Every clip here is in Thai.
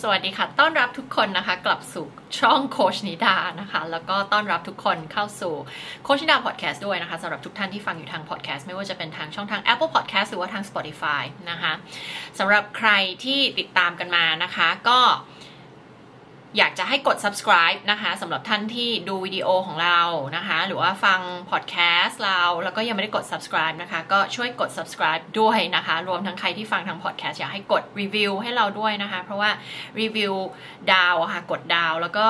สวัสดีค่ะ ต้อนรับทุกคนนะคะ กลับสู่ช่องโคชนิดานะคะ แล้วก็ต้อนรับทุกคนเข้าสู่โคชนิดาพอดแคสต์ด้วยนะคะสำหรับทุกท่านที่ฟังอยู่ทางพอดแคสต์ไม่ว่าจะเป็นทางช่องทาง Apple Podcast หรือว่าทาง Spotify นะคะสำหรับใครที่ติดตามกันมานะคะ ก็ อยากจะให้กด subscribe นะคะสำหรับท่านที่ดูวิดีโอของเรานะคะ หรือว่าฟัง podcast เราแล้วก็ยังไม่ได้กด subscribe นะคะ ก็ช่วยกด subscribe ด้วยนะคะ รวมทั้งใครที่ฟังทาง podcast อยากให้กดรีวิวให้เราด้วยนะคะ เพราะว่ารีวิวดาวค่ะกดดาวแล้วก็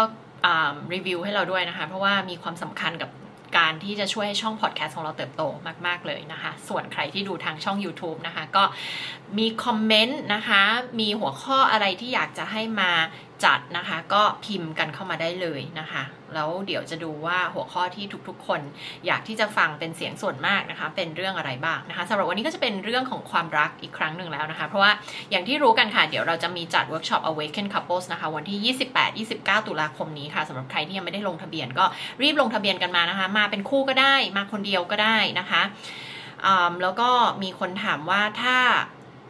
รีวิวให้เราด้วยนะคะ เพราะว่ามีความสำคัญกับการที่จะช่วยให้ช่องพอดแคสต์ของเราเติบโตมาก ๆ เลยนะคะ ส่วนใครที่ดูทางช่อง YouTube นะคะ ก็มีคอมเมนต์นะคะ มีหัวข้ออะไรที่อยากจะให้มา จัดนะคะ ก็พิมพ์กันเข้ามาได้เลยนะคะ แล้วเดี๋ยวจะดูว่าหัวข้อที่ทุกๆ คนอยากที่จะฟังเป็นเสียงส่วนมากนะคะ เป็นเรื่องอะไรบ้างนะคะสำหรับวันนี้ก็จะเป็นเรื่องของความรักอีกครั้งหนึ่งแล้วนะคะ เพราะว่าอย่างที่รู้กันค่ะ เดี๋ยวเราจะมีจัดเวิร์กช็อป Awaken Couples นะคะ วันที่ 28-29 ตุลาคมนี้ค่ะสำหรับใครที่ยังไม่ได้ลงทะเบียนก็รีบลงทะเบียนกันมานะคะ มาเป็นคู่ก็ได้มาคนเดียวก็ได้นะคะแล้วก็มีคนถามว่าถ้า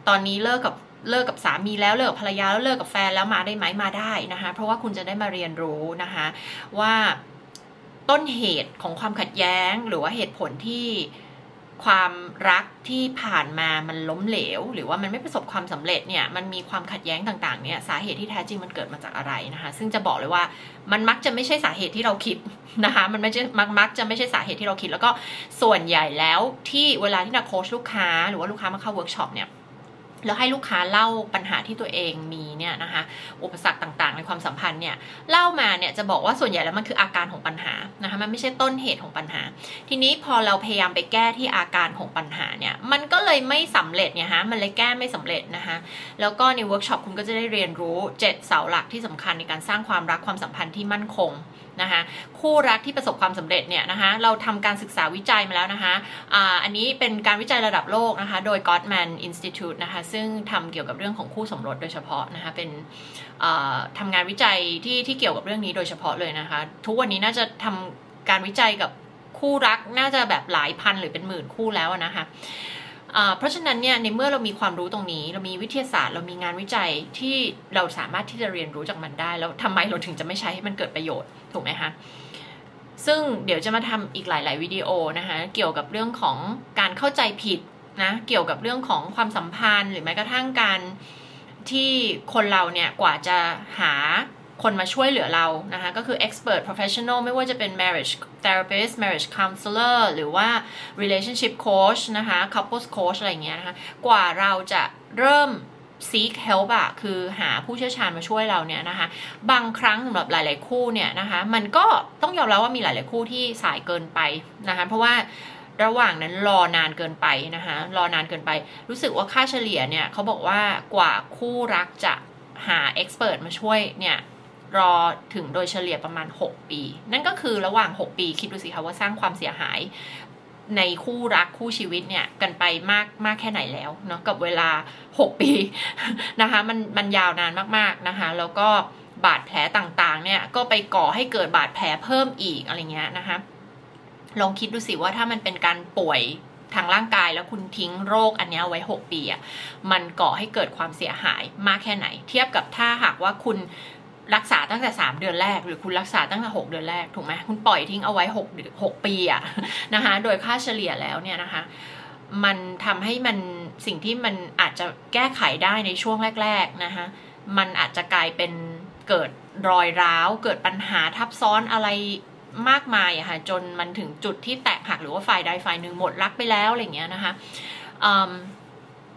ตอนนี้เลิกกับ เลิกกับสามีแล้วเลิกกับภรรยาแล้วเลิกกับแฟนแล้วมาได้ไหมมาได้นะคะ เพราะว่าคุณจะได้มาเรียนรู้นะคะว่าต้นเหตุของความขัดแย้งหรือว่าเหตุผลที่ความรักที่ผ่านมามันล้มเหลว หรือว่ามันไม่ประสบความสำเร็จเนี่ยมันมีความขัดแย้งต่างๆเนี่ยสาเหตุที่แท้จริงมันเกิดมาจากอะไรนะคะ ซึ่งจะบอกเลยว่ามันมักจะไม่ใช่สาเหตุที่เราคิดนะคะมันไม่ใช่มักมักจะไม่ใช่สาเหตุที่เราคิด แล้วก็ส่วนใหญ่แล้วที่เวลาที่นักโค้ชลูกค้า หรือว่าลูกค้ามาเข้าเวิร์กช็อปเนี่ย แล้วให้ลูกค้าเล่าปัญหาที่ตัวเองมีเนี่ยนะคะอุปสรรคต่างๆ ในความสัมพันธ์เนี่ยเล่ามาเนี่ยจะบอกว่าส่วนใหญ่แล้วมันคืออาการของปัญหานะคะมันไม่ใช่ต้นเหตุของปัญหา ทีนี้พอเราพยายามไปแก้ที่อาการของปัญหาเนี่ยมันก็เลยไม่สำเร็จเนี่ยฮะมันเลยแก้ไม่สำเร็จนะคะแล้วก็ในเวิร์กช็อปคุณก็จะได้เรียนรู้ 7 เสาหลักที่สำคัญในการสร้างความรักความสัมพันธ์ที่มั่นคง นะคะคู่รักที่ประสบความสำเร็จเนี่ยนะคะเราทำการศึกษาวิจัยมาแล้วนะคะอาอันนี้เป็นการวิจัยระดับโลกนะคะโดย Gottman Institute นะคะซึ่งทำเกี่ยวกับเรื่องของคู่สมรสโดยเฉพาะนะคะเป็นทำงานวิจัยที่ที่เกี่ยวกับเรื่องนี้โดยเฉพาะเลยนะคะ ทุกวันนี้น่าจะทำการวิจัยกับคู่รักน่าจะแบบหลายพันหรือเป็นหมื่นคู่แล้วนะคะ เพราะฉะนั้นเนี่ยในเมื่อเรามีความรู้ตรงนี้ เรามีวิทยาศาสตร์ เรามีงานวิจัยที่เราสามารถที่จะเรียนรู้จากมันได้ แล้วทำไมเราถึงจะไม่ใช้ให้มันเกิดประโยชน์ถูกไหมคะซึ่งเดี๋ยวจะมาทำอีกหลาย ๆ วิดีโอนะคะเกี่ยวกับเรื่องของการเข้าใจผิดนะเกี่ยวกับเรื่องของความสัมพันธ์ หรือแม้กระทั่งการที่คนเราเนี่ยกว่าจะหา คนมาช่วยเหลือเรานะคะก็คือ expert professional ไม่ว่าจะเป็น marriage therapist marriage counselor หรือว่า relationship coach นะคะ couples coach อะไรเงี้ยนะคะกว่าเราจะเริ่ม seek help อะคือหาผู้เชี่ยวชาญมาช่วยเราเนี่ยนะคะ บางครั้งสำหรับหลาย ๆ คู่เนี่ยนะคะ มันก็ต้องยอมรับว่ามีหลาย ๆ คู่ที่สายเกินไปนะคะ เพราะว่าระหว่างนั้นรอนานเกินไปนะคะรอนานเกินไป รู้สึกว่าค่าเฉลี่ยเนี่ยเขาบอกว่ากว่าคู่รักจะหาเอ็กซ์เพรสมาช่วยเนี่ย รอถึงโดยเฉลี่ยประมาณ 6 ปี นั่นก็คือระหว่าง 6 ปีคิดดูสิคะว่าสร้างความเสียหายในคู่รักคู่ชีวิตเนี่ยกันไปมากมากแค่ไหนแล้วเนาะกับเวลา 6 ปีนะคะมันมันยาวนานมากๆนะคะแล้วก็บาดแผลต่างๆเนี่ยก็ไปก่อให้เกิดบาดแผลเพิ่มอีกอะไรเงี้ยนะคะลองคิดดูสิว่าถ้ามันเป็นการป่วยทางร่างกายแล้วคุณทิ้งโรคอันนี้ไว้ 6 ปีอะมันก่อให้เกิดความเสียหายมากแค่ไหน เทียบกับถ้าหากว่าคุณ รักษาตั้งแต่ 3 เดือนแรก หรือคุณรักษาตั้งแต่ 6 เดือนแรกถูกไหมคุณปล่อยทิ้งเอาไว้6 6ปีอะนะคะโดยค่าเฉลี่ยแล้วเนี่ยนะคะ มันทำให้มันสิ่งที่มันอาจจะแก้ไขได้ในช่วงแรก ๆนะคะมันอาจจะกลายเป็นเกิดรอยร้าว เกิดปัญหาทับซ้อนอะไรมากมายอะค่ะจนมันถึงจุดที่แตกหักหรือว่าฝ่ายใดฝ่ายหนึ่งหมดรักไปแล้วอะไรเงี้ยนะคะ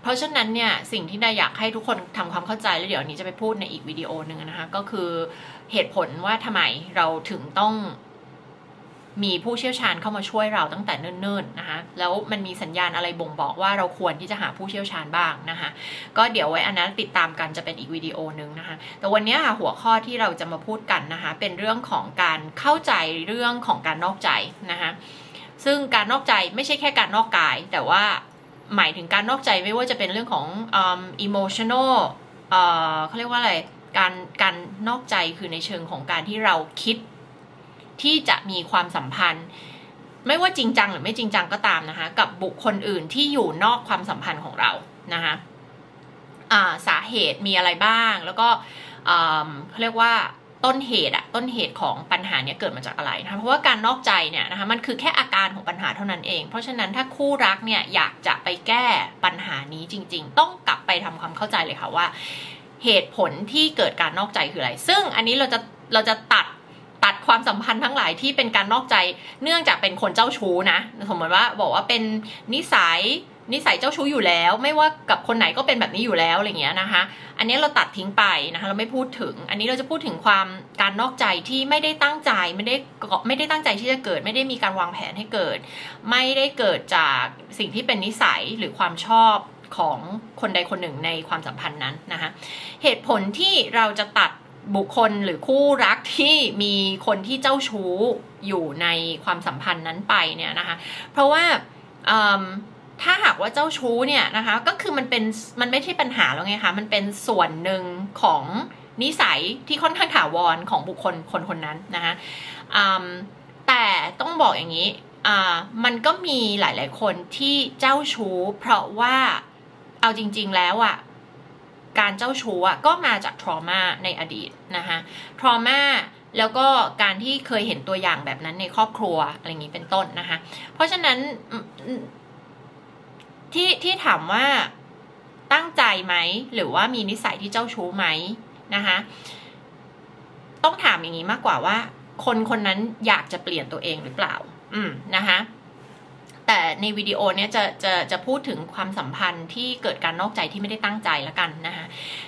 เพราะฉะนั้นเนี่ยสิ่งที่ได้อยากให้ทุกคนทำความเข้าใจแล้วเดี๋ยวนี้จะไปพูดในอีกวิดีโอหนึ่งนะคะ ก็คือเหตุผลว่าทำไมเราถึงต้องมีผู้เชี่ยวชาญเข้ามาช่วยเราตั้งแต่เนิ่นๆนะคะ แล้วมันมีสัญญาณอะไรบ่งบอกว่าเราควรที่จะหาผู้เชี่ยวชาญบ้างนะคะ ก็เดี๋ยวไว้อันนั้นติดตามกันจะเป็นอีกวิดีโอหนึ่งนะคะ แต่วันนี้ค่ะหัวข้อที่เราจะมาพูดกันนะคะ เป็นเรื่องของการเข้าใจเรื่องของการนอกใจนะคะ ซึ่งการนอกใจไม่ใช่แค่การนอกกาย แต่ว่า หมายถึงการนอกใจไม่ว่าจะเป็นเรื่องของ emotional เขาเรียกว่าอะไร การการนอกใจคือในเชิงของการที่เราคิดที่จะมีความสัมพันธ์ ไม่ว่าจริงจังหรือไม่จริงจังก็ตามนะคะกับบุคคลอื่นที่อยู่นอกความสัมพันธ์ของเรานะคะสาเหตุมีอะไรบ้าง แล้วก็เขาเรียกว่า ต้นเหตุอะต้นเหตุของปัญหาเนี้ยเกิดมาจากอะไรนะคะเพราะว่าการนอกใจเนี่ยนะคะมันคือแค่อาการของปัญหาเท่านั้นเอง เพราะฉะนั้นถ้าคู่รักเนี่ยอยากจะไปแก้ปัญหานี้จริง ๆ ต้องกลับไปทำความเข้าใจเลยค่ะว่า เหตุผลที่เกิดการนอกใจคืออะไร ซึ่งอันนี้เราจะเราจะตัดตัดความสัมพันธ์ทั้งหลายที่เป็นการนอกใจ เนื่องจากเป็นคนเจ้าชู้นะสมมติว่าบอกว่าเป็นนิสัย นิสัยเจ้าชู้อยู่แล้ว ไม่ว่ากับคนไหนก็เป็นแบบนี้อยู่แล้วอะไรเงี้ยนะคะ อันนี้เราตัดทิ้งไปนะคะเราไม่พูดถึง อันนี้เราจะพูดถึงความการนอกใจที่ไม่ได้ตั้งใจไม่ได้ไม่ได้ตั้งใจที่จะเกิด ไม่ได้มีการวางแผนให้เกิด ไม่ได้เกิดจากสิ่งที่เป็นนิสัยหรือความชอบของคนใดคนหนึ่งในความสัมพันธ์นั้นนะคะเหตุผลที่เราจะตัดบุคคลหรือคู่รักที่มีคนที่เจ้าชู้อยู่ในความสัมพันธ์นั้นไปเนี่ยนะคะ เพราะว่า ถ้าหากว่าเจ้าชู้เนี่ยนะคะ ก็คือมันเป็นมันไม่ใช่ปัญหาแล้วไงคะมันเป็นส่วนหนึ่งของนิสัยที่ค่อนข้างถาวรของบุคคลคนคนนั้นนะคะแต่ต้องบอกอย่างนี้มันก็มีหลาย ๆ คนที่เจ้าชู้ เพราะว่าเอาจริง ๆ แล้วอะ่ะการเจ้าชู้อะก็มาจากทรมาในอดีตนะคะทรมาแล้วก็การที่เคยเห็นตัวอย่างแบบนั้นในครอบครัวอะไรอย่างนี้เป็นต้นนะคะ เพราะฉะนั้น ที่ที่ถามว่าตั้งใจไหม หรือว่ามีนิสัยที่เจ้าชู้ไหมนะคะต้องถามอย่างนี้มากกว่าว่า คนคนนั้นอยากจะเปลี่ยนตัวเองหรือเปล่า อืมนะคะแต่ในวิดีโอเนี้ยจะจะจะพูดถึงความสัมพันธ์ที่เกิดการนอกใจที่ไม่ได้ตั้งใจละกันนะคะ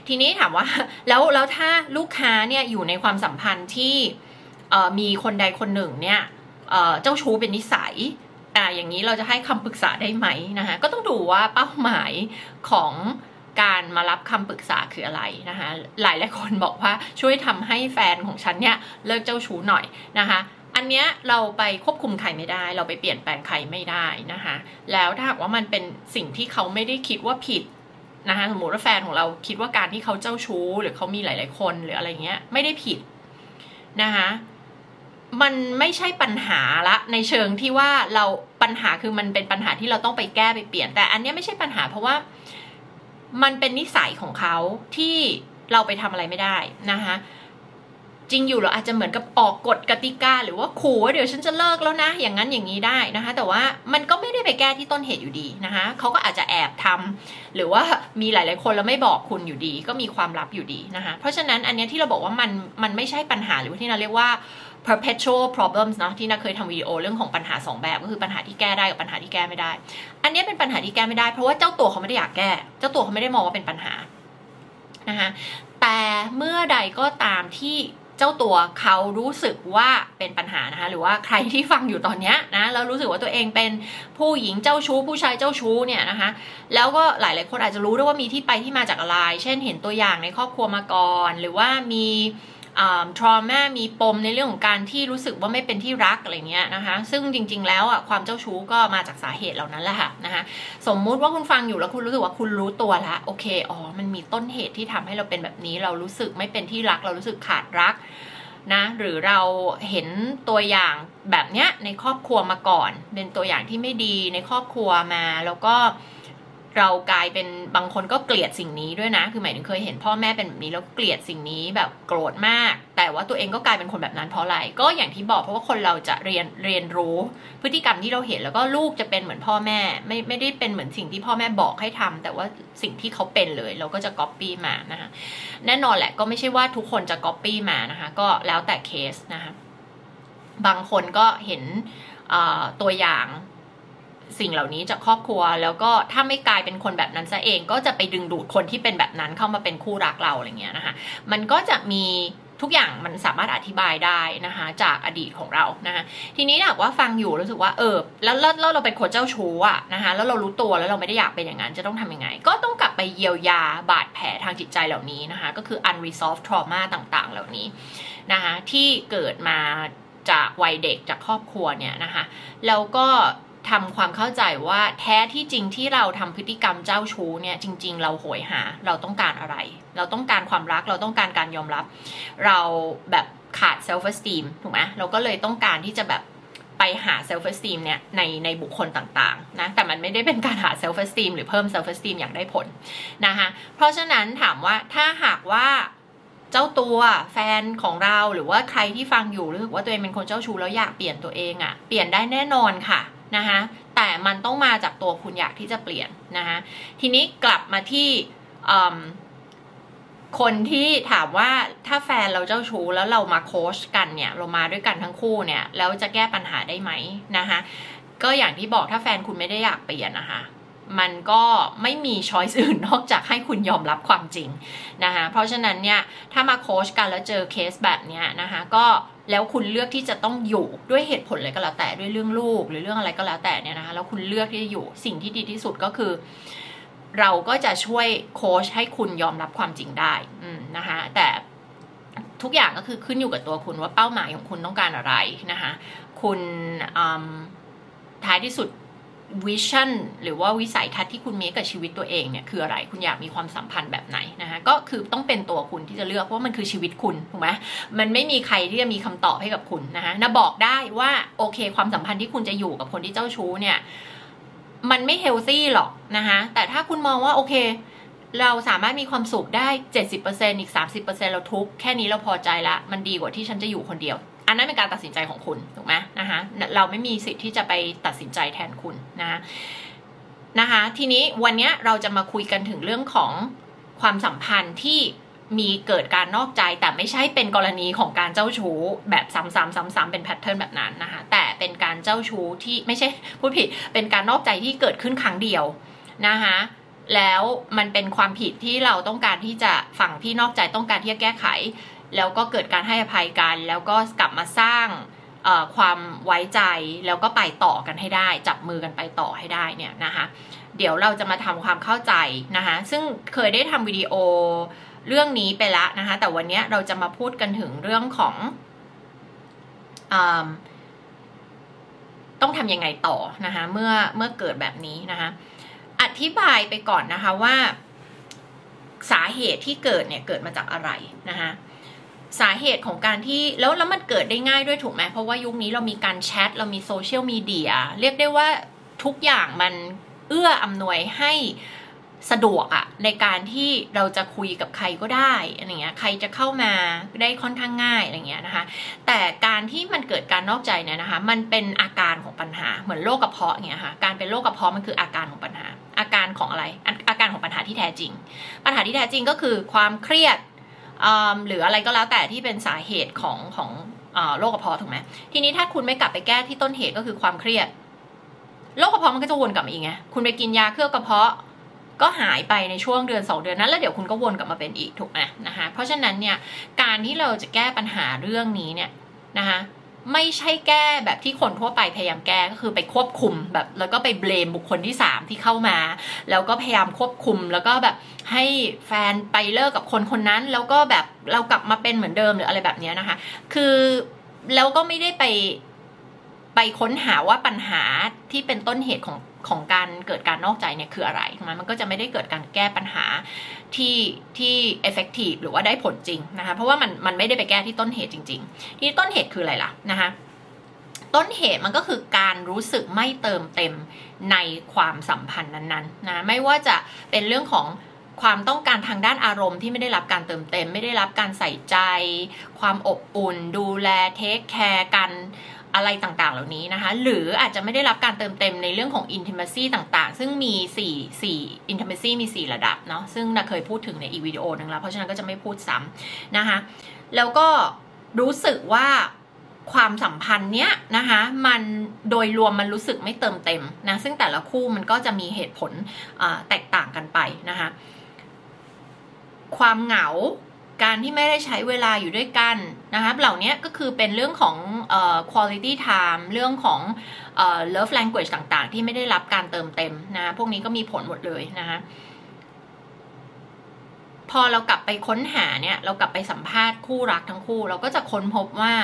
ทีนี้ถามว่าแล้วแล้วถ้าลูกค้าเนี่ยอยู่ในความสัมพันธ์ที่มีคนใดคนหนึ่งเนี่ยเจ้าชู้เป็นนิสัย อ่าอย่างนี้เราจะให้คำปรึกษาได้ไหมนะคะก็ต้องดูว่าเป้าหมายของการมารับคำปรึกษาคืออะไรนะคะหลายหลายคนบอกว่าช่วยทำให้แฟนของฉันเนี่ยเลิกเจ้าชู้หน่อยนะคะอันเนี้ยเราไปควบคุมใครไม่ได้ เราไปเปลี่ยนแปลงใครไม่ได้นะคะแล้วถ้าหากว่ามันเป็นสิ่งที่เขาไม่ได้คิดว่าผิดนะคะสมมติว่าแฟนของเราคิดว่าการที่เขาเจ้าชู้ หรือเขามีหลาย ๆ คนหรืออะไรเงี้ยไม่ได้ผิดนะคะ มันไม่ใช่ปัญหาละ ในเชิงที่ว่าเราปัญหาคือมันเป็นปัญหาที่เราต้องไปแก้ไปเปลี่ยน แต่อันนี้ไม่ใช่ปัญหาเพราะว่ามันเป็นนิสัยของเขาที่เราไปทำอะไรไม่ได้นะคะจริงอยู่เราอาจจะเหมือนกับออกกฎกติกา หรือว่าขู่ว่าเดี๋ยวฉันจะเลิกแล้วนะ อย่างนั้นอย่างนี้ได้นะคะ แต่ว่ามันก็ไม่ได้ไปแก้ที่ต้นเหตุอยู่ดีนะคะเขาก็อาจจะแอบทำหรือว่ามีหลาย ๆ คนแล้วไม่บอกคุณอยู่ดี ก็มีความลับอยู่ดีนะคะเพราะฉะนั้นอันนี้ที่เราบอกว่ามันมันไม่ใช่ปัญหาหรือที่เราเรียกว่า perpetual problems เนาะที่นาเคยทำวิดีโอเรื่องของปัญหา 2 แบบก็คือปัญหาที่แก้ได้กับปัญหาที่แก้ไม่ได้ อันนี้เป็นปัญหาที่แก้ไม่ได้เพราะว่าเจ้าตัวเขาไม่ได้อยากแก้ เจ้าตัวเขาไม่ได้มองว่าเป็นปัญหานะคะแต่เมื่อใดก็ตามที่เจ้าตัวเขารู้สึกว่าเป็นปัญหานะคะหรือว่าใครที่ฟังอยู่ตอนนี้นะแล้วรู้สึกว่าตัวเองเป็นผู้หญิงเจ้าชู้ ผู้ชายเจ้าชู้เนี่ยนะคะแล้วก็หลายๆคนอาจจะรู้ด้วยว่ามีที่ไปที่มาจากอะไร เช่นเห็นตัวอย่างในครอบครัวมาก่อน หรือว่ามี ทรมา มีปมในเรื่องของการที่รู้สึกว่าไม่เป็นที่รักอะไรเงี้ยนะคะ ซึ่งจริง ๆ แล้วอะความเจ้าชู้ก็มาจากสาเหตุเหล่านั้นแหละค่ะนะคะ สมมุติว่าคุณฟังอยู่แล้วคุณรู้สึกว่าคุณรู้ตัวแล้วโอเค อ๋อ มันมีต้นเหตุที่ทำให้เราเป็นแบบนี้ เรารู้สึกไม่เป็นที่รัก เรารู้สึกขาดรักนะหรือเราเห็นตัวอย่างแบบเนี้ยในครอบครัวมาก่อน เป็นตัวอย่างที่ไม่ดีในครอบครัวมาแล้วก็ เรากลายเป็นบางคนก็เกลียดสิ่งนี้ด้วยนะ คือหมายถึงเคยเห็นพ่อแม่เป็นแบบนี้แล้วเกลียดสิ่งนี้แบบโกรธมาก แต่ว่าตัวเองก็กลายเป็นคนแบบนั้นเพราะอะไร ก็อย่างที่บอกเพราะว่าคนเราจะเรียนเรียนรู้ พฤติกรรมที่เราเห็นแล้วก็ลูกจะเป็นเหมือนพ่อแม่ ไม่ไม่ได้เป็นเหมือนสิ่งที่พ่อแม่บอกให้ทำแต่ว่าสิ่งที่เขาเป็นเลย เราก็จะก๊อปปี้มานะคะแน่นอนแหละก็ไม่ใช่ว่าทุกคนจะก๊อปปี้มานะคะก็แล้วแต่เคสนะคะบางคนก็เห็นตัวอย่าง สิ่งเหล่านี้จากครอบครัว แล้วก็ถ้าไม่กลายเป็นคนแบบนั้นซะเอง ก็จะไปดึงดูดคนที่เป็นแบบนั้นเข้ามาเป็นคู่รักเราอะไรเงี้ยนะคะมันก็จะมีทุกอย่างมันสามารถอธิบายได้นะคะจากอดีตของเรานะคะทีนี้หากว่าฟังอยู่รู้สึกว่าเออแล้วแล้วเราเป็นคนเจ้าชู้อะนะคะแล้วเรารู้ตัวแล้วเราไม่ได้อยากเป็นอย่างนั้นจะต้องทำยังไง ก็ต้องกลับไปเยียวยาบาดแผลทางจิตใจเหล่านี้นะคะก็คือ unresolved trauma ต่างๆ เหล่านี้นะคะที่เกิดมาจากวัยเด็กจากครอบครัวเนี่ยนะคะแล้วก็ ทำความเข้าใจว่าแท้ที่จริงที่เราทำพฤติกรรมเจ้าชู้เนี่ยจริง ๆ เราโหยหาเราต้องการอะไร เราต้องการความรักเราต้องการการยอมรับ เราแบบขาด self-esteem ถูกไหมเราก็เลยต้องการที่จะแบบไปหา self-esteem เนี่ยในในบุคคลต่างๆนะแต่มันไม่ได้เป็นการหา self-esteem หรือเพิ่ม self-esteem อย่างได้ผลนะคะเพราะฉะนั้นถามว่าถ้าหากว่าจจ้าตัวแฟนของเราหรือว่าใครที่ฟังอยู่รู้สึกว่าตัวเองเป็นคนเจ้าชู้แล้วอยากเปลี่ยนตัวเองอะ่ะ เปลี่ยนได้แน่นอนค่ะ นะคะแต่มันต้องมาจากตัวคุณอยากที่จะเปลี่ยนนะคะทีนี้กลับมาที่คนที่ถามว่าถ้าแฟนเราเจ้าชู้แล้วเรามาโค้ชกันเนี่ย เรามาด้วยกันทั้งคู่เนี่ยแล้วจะแก้ปัญหาได้ไหมนะคะก็อย่างที่บอกถ้าแฟนคุณไม่ได้อยากเปลี่ยนนะคะมันก็ไม่มีช้อยส์อื่นนอกจากให้คุณยอมรับความจริงนะคะเพราะฉะนั้นเนี่ยถ้ามาโค้ชกันแล้วเจอเคสแบบเนี้ยนะคะก็ แล้วคุณเลือกที่จะต้องอยู่ด้วยเหตุผลอะไรก็แล้วแต่ด้วยเรื่องลูกหรือเรื่องอะไรก็แล้วแต่เนี่ยนะคะแล้วคุณเลือกที่จะอยู่สิ่งที่ดีที่สุดก็คือ เราก็จะช่วยโค้ชให้คุณยอมรับความจริงได้นะคะแต่ทุกอย่างก็คือขึ้นอยู่กับตัวคุณว่าเป้าหมายของคุณต้องการอะไรนะคะคุณท้ายที่สุด วิชั่นหรือว่าวิสัยทัศน์ที่คุณมีกับชีวิตตัวเองเนี่ยคืออะไรคุณอยากมีความสัมพันธ์แบบไหนนะคะก็คือต้องเป็นตัวคุณที่จะเลือกเพราะมันคือชีวิตคุณถูกไหมมันไม่มีใครที่จะมีคำตอบให้กับคุณนะคะนะบอกได้ว่าโอเค ความสัมพันธ์ที่คุณจะอยู่กับคนที่เจ้าชู้เนี่ยมันไม่เฮลซี่หรอกนะคะแต่ถ้าคุณมองว่าโอเค เราสามารถมีความสุขได้ 70%อีก 30%เราทุกแค่นี้เราพอใจละมันดีกว่าที่ฉันจะอยู่คนเดียว อันนั้นเป็นการตัดสินใจของคุณถูกไหมนะคะเราไม่มีสิทธิ์ที่จะไปตัดสินใจแทนคุณนะนะคะทีนี้วันนี้เราจะมาคุยกันถึงเรื่องของความสัมพันธ์ที่มีเกิดการนอกใจแต่ไม่ใช่เป็นกรณีของการเจ้าชู้แบบซ้ำๆซ้ำๆเป็นแพทเทิร์นแบบนั้นนะคะแต่เป็นการเจ้าชู้ที่ไม่ใช่พูดผิดเป็นการนอกใจที่เกิดขึ้นครั้งเดียวนะคะแล้วมันเป็นความผิดที่เราต้องการที่จะฝั่งที่นอกใจต้องการที่จะแก้ไข แล้วก็เกิดการให้อภัยกัน แล้วก็กลับมาสร้างความไว้ใจแล้วก็ไปต่อกันให้ได้ จับมือกันไปต่อให้ได้เนี่ยนะคะเดี๋ยวเราจะมาทำความเข้าใจนะคะซึ่งเคยได้ทำวิดีโอเรื่องนี้ไปละนะคะแต่วันนี้เราจะมาพูดกันถึงเรื่องของอต้องทำยังไงต่อนะคะเมื่อเมื่อเกิดแบบนี้นะคะอธิบายไปก่อนนะคะว่าสาเหตุที่เกิดเนี่ยเกิดมาจากอะไรนะคะ สาเหตุของการที่แล้วแล้วมันเกิดได้ง่ายด้วยถูกไหมเพราะว่ายุคนี้เรามีการแชทเรามีโซเชียลมีเดียเรียกได้ว่าทุกอย่างมันเอื้ออำนวยให้สะดวกอะในการที่เราจะคุยกับใครก็ได้อะไรเงี้ยใครจะเข้ามาได้ค่อนข้างง่ายอะไรเงี้ยนะคะ แต่การที่มันเกิดการนอกใจเนี่ยนะคะ มันเป็นอาการของปัญหาเหมือนโรคกระเพาะเงี้ยค่ะการเป็นโรคกระเพาะมันคืออาการของปัญหา อาการของอะไรอาการของปัญหาที่แท้จริง ปัญหาที่แท้จริงก็คือความเครียด หรืออะไรก็แล้วแต่ที่เป็นสาเหตุของของโรคกระเพาะถูกไหมทีนี้ถ้าคุณไม่กลับไปแก้ที่ต้นเหตุก็คือความเครียดโรคกระเพาะมันก็จะวนกลับมาอีกไงคุณไปกินยาเคลือบกระเพาะก็หายไปในช่วงเดือนสองเดือนนั้น แล้วเดี๋ยวคุณก็วนกลับมาเป็นอีกถูกไหมนะคะเพราะฉะนั้นเนี่ยการที่เราจะแก้ปัญหาเรื่องนี้เนี่ยนะคะ ไม่ใช่แก้แบบที่คนทั่วไปพยายามแก้ก็คือไปควบคุมแบบ แล้วก็ไปเบลมบุคคลที่สามที่เข้ามา แล้วก็พยายามควบคุม แล้วก็แบบให้แฟนไปเลิกกับคนคนนั้น แล้วก็แบบเรากลับมาเป็นเหมือนเดิมหรืออะไรแบบนี้นะคะ คือแล้วก็ไม่ได้ไปไปค้นหาว่าปัญหาที่เป็นต้นเหตุของ ของการเกิดการนอกใจเนี่ยคืออะไรมันมันก็จะไม่ได้เกิดการแก้ปัญหาที่ที่ effective หรือว่าได้ผลจริงนะคะ เพราะว่ามันมันไม่ได้ไปแก้ที่ต้นเหตุจริง ๆ ที่ต้นเหตุคืออะไรล่ะนะคะต้นเหตุมันก็คือการรู้สึกไม่เติมเต็มในความสัมพันธ์นั้นๆนะไม่ว่าจะเป็นเรื่องของความต้องการทางด้านอารมณ์ที่ไม่ได้รับการเติมเต็ม ไม่ได้รับการใส่ใจ ความอบอุ่น ดูแลเทคแคร์กัน อะไรต่างๆ เหล่านี้นะคะ หรืออาจจะไม่ได้รับการเติมเต็มในเรื่องของ intimacy ต่างๆ ซึ่งมี 4 4 intimacy มี 4 ระดับเนาะซึ่งนาเคยพูดถึงในอีกวิดีโอนึงแล้ว เพราะฉะนั้นก็จะไม่พูดซ้ำนะคะ แล้วก็รู้สึกว่าความสัมพันธ์เนี้ยนะคะมันโดยรวมมันรู้สึกไม่เติมเต็มนะซึ่งแต่ละคู่มันก็จะมีเหตุผลแตกต่างกันไปนะคะความเหงา การที่ไม่ได้ใช้เวลาอยู่ด้วยกันนะคะเหล่านี้ก็คือเป็นเรื่องของ quality time เรื่องของ love language ต่างๆ ที่ไม่ได้รับการเติมเต็มนะพวกนี้ก็มีผลหมดเลยนะคะพอเรากลับไปค้นหาเนี่ย เรากลับไปสัมภาษณ์คู่รักทั้งคู่ เราก็จะค้นพบว่า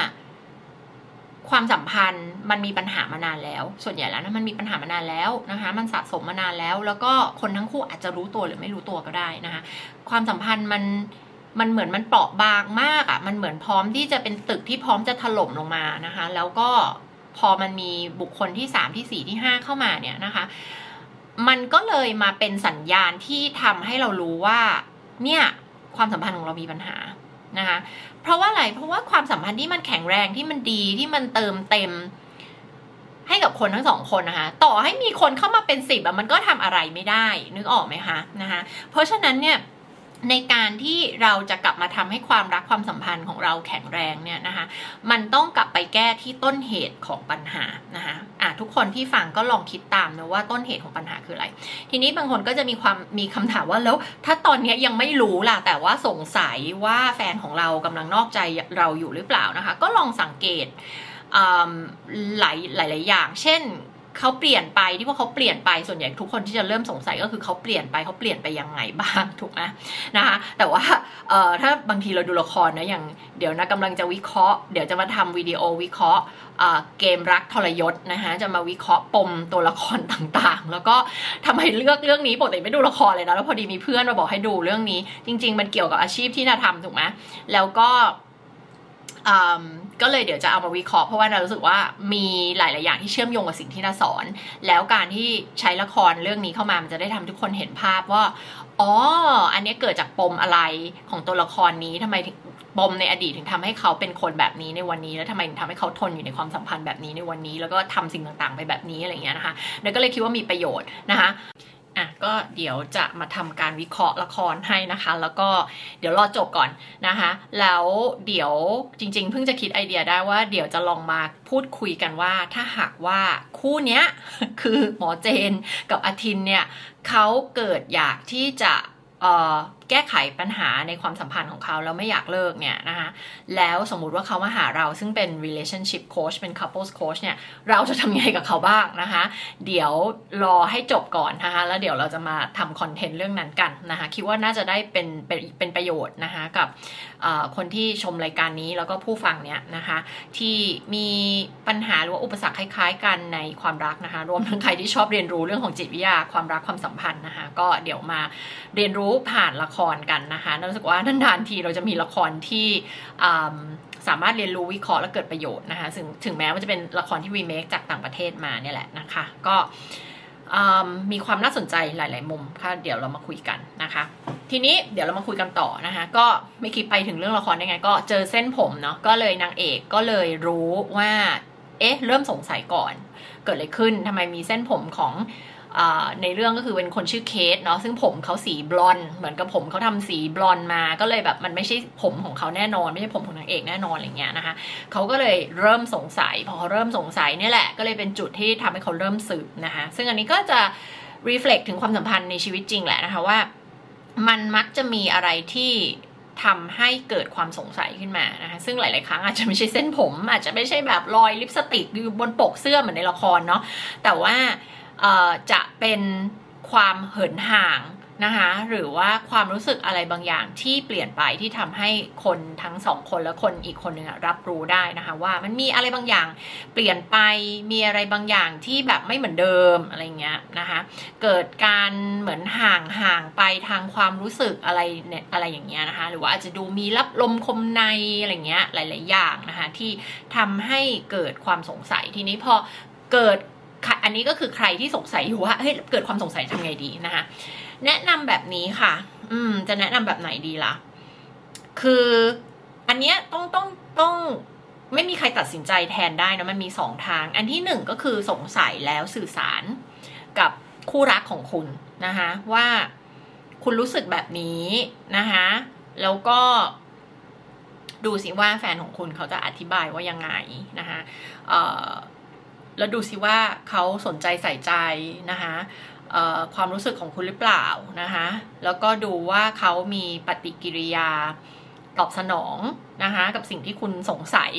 ความสัมพันธ์มันมีปัญหามานานแล้ว ส่วนใหญ่แล้วนะมันมีปัญหามานานแล้วนะคะ มันสะสมมานานแล้ว แล้วก็คนทั้งคู่อาจจะรู้ตัวหรือไม่รู้ตัวก็ได้นะคะ ความสัมพันธ์มัน มันเหมือนมันเปราะบางมากอะ่ะ มันเหมือนพร้อมที่จะเป็นตึกที่พร้อมจะถล่มลงมานะคะ แล้วก็พอมันมีบุคคลที่สามที่สี่ที่ห้าเข้ามาเนี่ยนะคะ มันก็เลยมาเป็นสัญญาณที่ทำให้เรารู้ว่า เนี่ยความสัมพันธ์ของเรามีปัญหานะคะ เพราะว่าอะไร เพราะว่าความสัมพันธ์ที่มันแข็งแรงที่มันดีที่มันเติมเต็มให้กับคนทั้งสองคนนะคะ ต่อให้มีคนเข้ามาเป็นสิบอะมันก็ทำอะไรไม่ได้ นึกออกไหมคะนะคะ เพราะฉะนั้นเนี่ย ในการที่เราจะกลับมาทำให้ความรักความสัมพันธ์ของเราแข็งแรงเนี่ยนะคะ มันต้องกลับไปแก้ที่ต้นเหตุของปัญหานะคะอะทุกคนที่ฟังก็ลองคิดตามนะว่าต้นเหตุของปัญหาคืออะไร ทีนี้บางคนก็จะมีความมีคำถามว่าแล้วถ้าตอนนี้ยังไม่รู้ล่ะแต่ว่าสงสัยว่าแฟนของเรากำลังนอกใจเราอยู่หรือเปล่านะคะ ก็ลองสังเกตหลายหลาย ๆ อย่าง เช่น เขาเปลี่ยนไปที่ว่าเขาเปลี่ยนไปส่วนใหญ่ทุกคนที่จะเริ่มสงสัยก็คือเขาเปลี่ยนไปเขาเปลี่ยนไปยังไงบ้างถูกไหมนะคะแต่ว่าเอ่อถ้าบางทีเราดูละครนะอย่างเดี๋ยวนะกำลังจะวิเคราะห์เดี๋ยวจะมาทำวิดีโอวิเคราะห์เกมรักทรยศนะคะจะมาวิเคราะห์ปมตัวละครต่างๆ แล้วก็ทำไมเลือกเรื่องนี้ปกติไม่ดูละครเลยนะแล้วพอดีมีเพื่อนมาบอกให้ดูเรื่องนี้ จริง ๆ มันเกี่ยวกับอาชีพที่นาทำถูกไหมแล้วก็ ก็เลยเดี๋ยวจะเอามาวิเคราะห์เพราะว่านารู้สึกว่ามีหลาย ๆ อย่างที่เชื่อมโยงกับสิ่งที่นาสอน แล้วการที่ใช้ละครเรื่องนี้เข้ามามันจะได้ทำทุกคนเห็นภาพว่า อ๋อ อันนี้เกิดจากปมอะไรของตัวละครนี้ทำไมปมในอดีตถึงทำให้เขาเป็นคนแบบนี้ในวันนี้ แล้วทำไมถึงทำให้เขาทนอยู่ในความสัมพันธ์แบบนี้ในวันนี้ แล้วก็ทำสิ่งต่าง ๆ ไปแบบนี้อะไรเงี้ยนะคะเนยก็เลยคิดว่ามีประโยชน์นะคะ อะก็เดี๋ยวจะมาทำการวิเคราะห์ละครให้นะคะ แล้วก็เดี๋ยวรอจบก่อนนะคะ แล้วเดี๋ยวจริง ๆ เพิ่งจะคิดไอเดียได้ว่า เดี๋ยวจะลองมาพูดคุยกันว่า ถ้าหากว่าคู่เนี้ยคือหมอเจนกับอาทินเนี่ยเขาเกิดอยากที่จะแก้ไขปัญหาในความสัมพันธ์ของเขาแล้วไม่อยากเลิกเนี่ยนะคะแล้วสมมุติว่าเขามาหาเราซึ่งเป็น relationship coach เป็น couples coach เนี่ยเราจะทำยังไงกับเขาบ้างนะคะ เดี๋ยวรอให้จบก่อนนะคะแล้วเดี๋ยวเราจะมาทำคอนเทนต์เรื่องนั้นกันนะคะคิดว่าน่าจะได้เป็นเป็นเป็นประโยชน์นะคะกับคนที่ชมรายการนี้แล้วก็ผู้ฟังเนี่ยนะคะที่มีปัญหาหรือว่าอุปสรรคคล้าย ๆ กันในความรักนะคะรวมทั้งใครที่ชอบเรียนรู้เรื่องของจิตวิทยาความรักความสัมพันธ์นะคะก็เดี๋ยวมาเรียนรู้ผ่านละครกันนะคะรู้สึกว่านานๆทีเราจะมีละครที่สามารถเรียนรู้วิเคราะห์และเกิดประโยชน์นะคะถึงถึงแม้ว่าจะเป็นละครที่รีเมคจากต่างประเทศมาเนี่ยแหละนะคะ ก็มีความน่าสนใจหลาย ๆ มุมค่ะเดี๋ยวเรามาคุยกันนะคะ ทีนี้เดี๋ยวเรามาคุยกันต่อนะคะ ก็ไม่คิดไปถึงเรื่องละครได้ไง ก็เจอเส้นผมเนาะก็เลยนางเอกก็เลยรู้ว่า เอ๊ะ เริ่มสงสัยก่อน เกิดอะไรขึ้นทำไมมีเส้นผมของ ในเรื่องก็คือเป็นคนชื่อเคสเนาะซึ่งผมเขาสีบลอนเหมือนกับผมเขาทำสีบลอนมาก็เลยแบบมันไม่ใช่ผมของเขาแน่นอน ไม่ใช่ผมของนางเอกแน่นอนอะไรเงี้ยนะคะเขาก็เลยเริ่มสงสัยพอเขาเริ่มสงสัยนี่แหละ ก็เลยเป็นจุดที่ทำให้เขาเริ่มสืบนะคะซึ่งอันนี้ก็จะ reflect ถึงความสัมพันธ์ในชีวิตจริงแหละนะคะว่า มันมักจะมีอะไรที่ทำให้เกิดความสงสัยขึ้นมานะคะซึ่งหลาย ๆ ครั้งอาจจะไม่ใช่เส้นผม อาจจะไม่ใช่แบบรอยลิปสติกอยู่บนปกเสื้อเหมือนในละครเนาะแต่ว่า จะเป็นความเหินห่างนะคะหรือว่าความรู้สึกอะไรบางอย่างที่เปลี่ยนไปที่ทำให้คนทั้งสองคนและคนอีกคนหนึ่งรับรู้ได้นะคะว่ามันมีอะไรบางอย่างเปลี่ยนไปมีอะไรบางอย่างที่แบบไม่เหมือนเดิมอะไรเงี้ยนะคะเกิดการเหมือนห่างห่างไปทางความรู้สึกอะไรเนี่ยอะไรอย่างเงี้ยนะคะหรือว่าอาจจะดูมีรับลมคมในอะไรเงี้ยหลาย ๆ อย่างนะคะที่ทำให้เกิดความสงสัยทีนี้พอเกิด อันนี้ก็คือใครที่สงสัยอยู่ว่าเฮ้ยเกิดความสงสัยทำไงดีนะคะ แนะนำแบบนี้ค่ะ อืม จะแนะนำแบบไหนดีละ่ะ คืออันเนี้ยต้องต้องต้องไม่มีใครตัดสินใจแทนได้นะมันมีสองทาง อันที่หนึ่งก็คือสงสัยแล้วสื่อสารกับคู่รักของคุณนะคะว่าคุณรู้สึกแบบนี้นะคะแล้วก็ดูสิว่าแฟนของคุณเขาจะอธิบายว่ายังไงนะคะ แล้วดูสิว่าเขาสนใจใส่ใจนะคะความรู้สึกของคุณหรือเปล่านะคะแล้วก็ดูว่าเขามีปฏิกิริยาตอบสนองนะคะกับสิ่งที่คุณสงสัย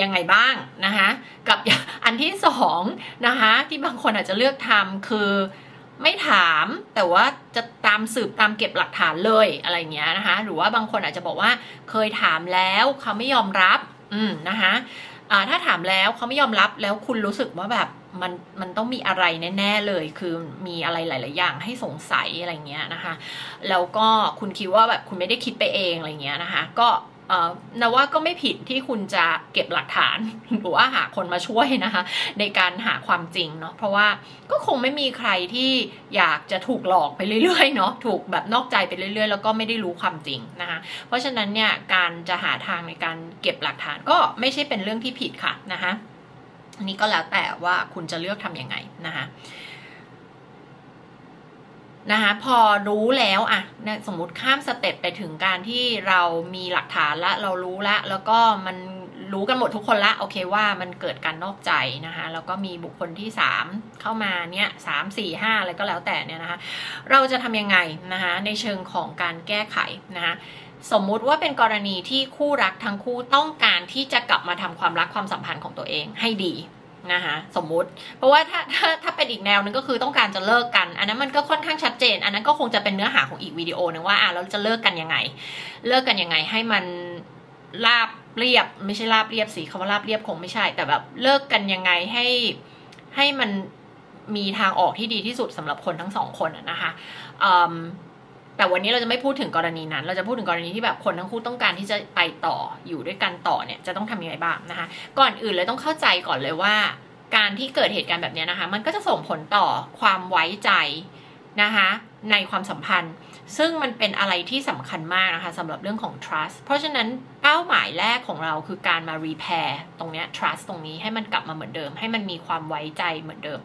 ยังไงบ้างนะคะกับอันที่สองนะคะที่บางคนอาจจะเลือกทำคือไม่ถามแต่ว่าจะตามสืบตามเก็บหลักฐานเลยอะไรเงี้ยนะคะหรือว่าบางคนอาจจะบอกว่าเคยถามแล้วเขาไม่ยอมรับอืมนะคะ ถ้าถามแล้วเขาไม่ยอมรับแล้วคุณรู้สึกว่าแบบมันมันต้องมีอะไรแน่ๆเลย คือมีอะไรหลาย ๆ อย่างให้สงสัยอะไรเงี้ยนะคะ แล้วก็คุณคิดว่าแบบคุณไม่ได้คิดไปเองอะไรเงี้ยนะคะ ก็ นะว่าก็ไม่ผิดที่คุณจะเก็บหลักฐาน หรือว่าหาคนมาช่วยนะคะ ในการหาความจริงเนาะเพราะว่าก็คงไม่มีใครที่อยากจะถูกหลอกไปเรื่อยๆเนาะถูกแบบนอกใจไปเรื่อยๆ แล้วก็ไม่ได้รู้ความจริงนะคะ เพราะฉะนั้นเนี่ยการจะหาทางในการเก็บหลักฐานก็ไม่ใช่เป็นเรื่องที่ผิดค่ะนะคะอันนี้ก็แล้วแต่ว่าคุณจะเลือกทำยังไงนะคะ นะคะพอรู้แล้วอะสมมติข้ามสเต็ปไปถึงการที่เรามีหลักฐานละเรารู้ละ แล้วก็มันรู้กันหมดทุกคนละโอเคว่ามันเกิดการนอกใจนะคะแล้วก็มีบุคคลที่ 3 เข้ามาเนี่ยสามสี่ห้าอะไรก็แล้วแต่เนี่ยนะคะเราจะทำยังไงนะคะในเชิงของการแก้ไขนะคะสมมุติว่าเป็นกรณีที่คู่รักทั้งคู่ต้องการที่จะกลับมาทำความรักความสัมพันธ์ของตัวเองให้ดี นะคะสมมุติ เพราะว่าถ้าถ้าถ้าเป็นอีกแนวนึงก็คือต้องการจะเลิกกัน อันนั้นมันก็ค่อนข้างชัดเจน อันนั้นก็คงจะเป็นเนื้อหาของอีกวิดีโอนึงว่าอะเราจะเลิกกันยังไง เลิกกันยังไงให้มันราบเรียบไม่ใช่ราบเรียบสิคำว่าราบเรียบคงไม่ใช่ แต่แบบเลิกกันยังไงให้ให้มันมีทางออกที่ดีที่สุดสำหรับคนทั้งสองคนนะคะ แต่วันนี้เราจะไม่พูดถึงกรณีนั้น เราจะพูดถึงกรณีที่แบบคนทั้งคู่ต้องการที่จะไปต่ออยู่ด้วยกันต่อเนี่ยจะต้องทำยังไงบ้างนะคะ ก่อนอื่นเลยต้องเข้าใจก่อนเลยว่า การที่เกิดเหตุการณ์แบบนี้นะคะ มันก็จะส่งผลต่อความไว้ใจนะคะในความสัมพันธ์ ซึ่งมันเป็นอะไรที่สำคัญมากนะคะสำหรับเรื่องของ trust เพราะฉะนั้นเป้าหมายแรกของเราคือการมา repair ตรงนี้ trust ตรงนี้ให้มันกลับมาเหมือนเดิม ให้มันมีความไว้ใจเหมือนเดิม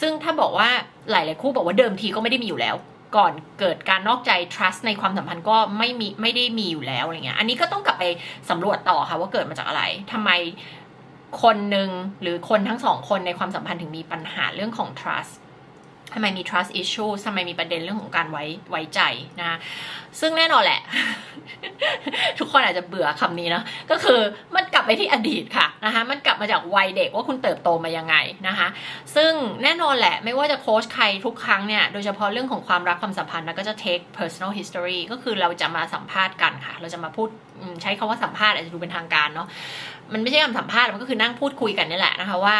ซึ่งถ้าบอกว่าหลาย ๆ คู่บอกว่าเดิมทีก็ไม่ได้มีอยู่แล้ว ก่อนเกิดการนอกใจ trust ในความสัมพันธ์ก็ไม่มีไม่ได้มีอยู่แล้วอะไรเงี้ย อันนี้ก็ต้องกลับไปสำรวจต่อค่ะว่าเกิดมาจากอะไรทำไมคนหนึ่งหรือคนทั้งสองคนในความสัมพันธ์ถึงมีปัญหาเรื่องของ trust ทำไมมี trust issue ทำไมมีประเด็นเรื่องของการไว้ไว้ใจนะ ซึ่งแน่นอนแหละ ทุกคนอาจจะเบื่อคำนี้นะก็คือมันกลับไปที่อดีตค่ะนะคะ มันกลับมาจากวัยเด็กว่าคุณเติบโตมายังไงนะคะ ซึ่งแน่นอนแหละ ไม่ว่าจะโค้ชใครทุกครั้งเนี่ย โดยเฉพาะเรื่องของความรักความสัมพันธ์แล้วก็จะ take personal history ก็คือเราจะมาสัมภาษณ์กันค่ะ เราจะมาพูดใช้คาว่าสัมภาษณ์อาจจะดูเป็นทางการเนาะ มันไม่ใช่คำสัมภาษณ์มันก็คือนั่งพูดคุยกันนี่แหละนะคะว่า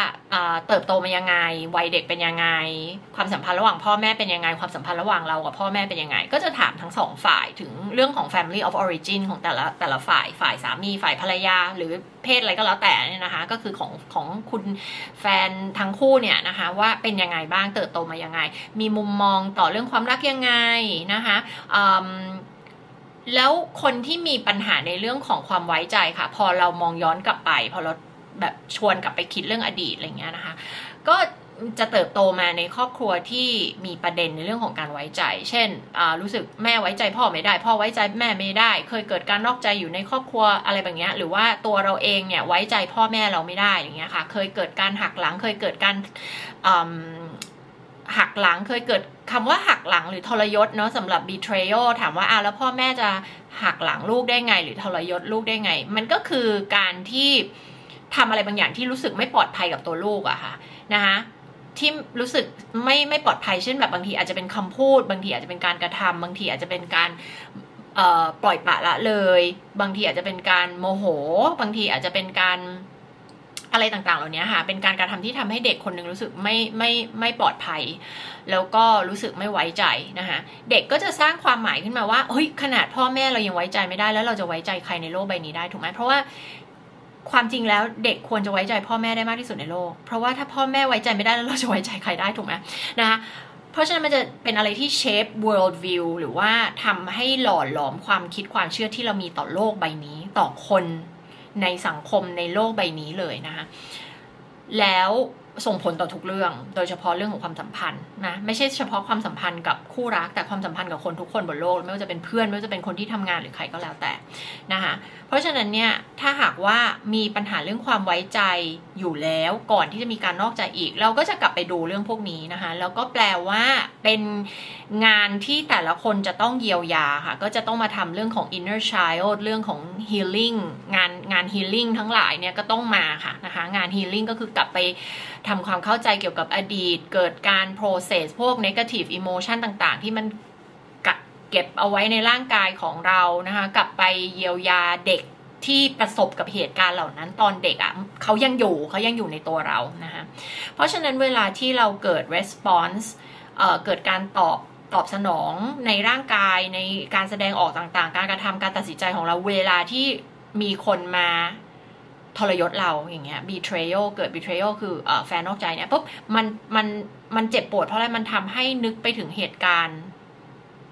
เติบโตมายังไงวัยเด็กเป็นยังไง ความสัมพันธ์ระหว่างพ่อแม่เป็นยังไง ความสัมพันธ์ระหว่างเรากับพ่อแม่เป็นยังไง ก็จะถามทั้งสองฝ่ายถึงเรื่องของ family of origin ของแต่ละแต่ละฝ่ายฝ่ายสามีฝ่ายภรรยา หรือเพศอะไรก็แล้วแต่เนี่ยนะคะ ก็คือของของคุณแฟนทั้งคู่เนี่ยนะคะว่าเป็นยังไงบ้างเติบโตมายังไง มีมุมมองต่อเรื่องความรักยังไงนะคะ แล้วคนที่มีปัญหาในเรื่องของความไว้ใจค่ะ พอเรามองย้อนกลับไป พอเราแบบชวนกลับไปคิดเรื่องอดีตอะไรเงี้ยนะคะ ก็จะเติบโตมาในครอบครัวที่มีประเด็นในเรื่องของการไว้ใจ เช่นรู้สึกแม่ไว้ใจพ่อไม่ได้ พ่อไว้ใจแม่ไม่ได้ เคยเกิดการนอกใจอยู่ในครอบครัวอะไรแบบนี้หรือว่าตัวเราเองเนี่ยไว้ใจพ่อแม่เราไม่ได้อย่างเงี้ยค่ะ เคยเกิดการหักหลัง เคยเกิดการ หักหลังเคยเกิดคำว่าหักหลังหรือทรยศเนาะสำหรับ betrayal ถามว่าอ้าวแล้วพ่อแม่จะหักหลังลูกได้ไง หรือทรยศลูกได้ไง มันก็คือการที่ทำอะไรบางอย่างที่รู้สึกไม่ปลอดภัยกับตัวลูกอะค่ะนะคะที่รู้สึกไม่ไม่ปลอดภัยเช่นแบบบางทีอาจจะเป็นคำพูด บางทีอาจจะเป็นการกระทำบางทีอาจจะเป็นการปล่อยปละละเลย บางทีอาจจะเป็นการโมโห บางทีอาจจะเป็นการ อะไรต่างๆ เหล่านี้ค่ะ เป็นการการทำที่ทำให้เด็กคนหนึ่งรู้สึกไม่ไม่ไม่ปลอดภัย แล้วก็รู้สึกไม่ไว้ใจนะคะ เด็กก็จะสร้างความหมายขึ้นมาว่า เฮ้ย ขนาดพ่อแม่เรายังไว้ใจไม่ได้ แล้วเราจะไว้ใจใครในโลกใบนี้ได้ถูกไหมเพราะว่าความจริงแล้วเด็กควรจะไว้ใจพ่อแม่ได้มากที่สุดในโลก เพราะว่าถ้าพ่อแม่ไว้ใจไม่ได้แล้วเราจะไว้ใจใครได้ถูกไหมนะคะเพราะฉะนั้นมันจะเป็นอะไรที่เชฟ world view หรือว่าทำให้หล่อหลอมความคิดความเชื่อที่เรามีต่อโลกใบนี้ ต่อคน ในสังคมในโลกใบนี้เลยนะคะแล้ว ส่งผลต่อทุกเรื่อง โดยเฉพาะเรื่องของความสัมพันธ์นะ ไม่ใช่เฉพาะความสัมพันธ์กับคู่รัก แต่ความสัมพันธ์กับคนทุกคนบนโลก ไม่ว่าจะเป็นเพื่อน ไม่ว่าจะเป็นคนที่ทำงานหรือใครก็แล้วแต่นะคะ เพราะฉะนั้นเนี่ย ถ้าหากว่ามีปัญหาเรื่องความไว้ใจอยู่แล้ว ก่อนที่จะมีการนอกใจอีก เราก็จะกลับไปดูเรื่องพวกนี้นะคะ แล้วก็แปลว่าเป็นงานที่แต่ละคนจะต้องเยียวยาค่ะ ก็จะต้องมาทำเรื่องของ inner child เรื่องของ healing งานงาน healing ทั้งหลายเนี่ยก็ต้องมาค่ะนะคะ งาน healing ก็คือกลับไปทำความเข้าใจเกี่ยวกับอดีต เกิดการ process พวก negative emotion ต่างๆ ที่มันเก็บเอาไว้ในร่างกายของเรานะคะกลับไปเยียวยาเด็กที่ประสบกับเหตุการณ์เหล่านั้นตอนเด็กอะ่ะเขายังอยู่เขายังอยู่ในตัวเรานะคะเพราะฉะนั้นเวลาที่เราเกิด response เเกิดการตอบตอบสนองในร่างกายในการแสดงออกต่างๆ การกระทำการตัดสินใจของเราเวลาที่มีคนมา ทรยศเราอย่างเงี้ย betrayal เกิด betrayal คืออแฟนนอกใจเนี่ยปุ๊บมันมันมันเจ็บปวดเพราะอะไรมันทำให้นึกไปถึงเหตุการณ์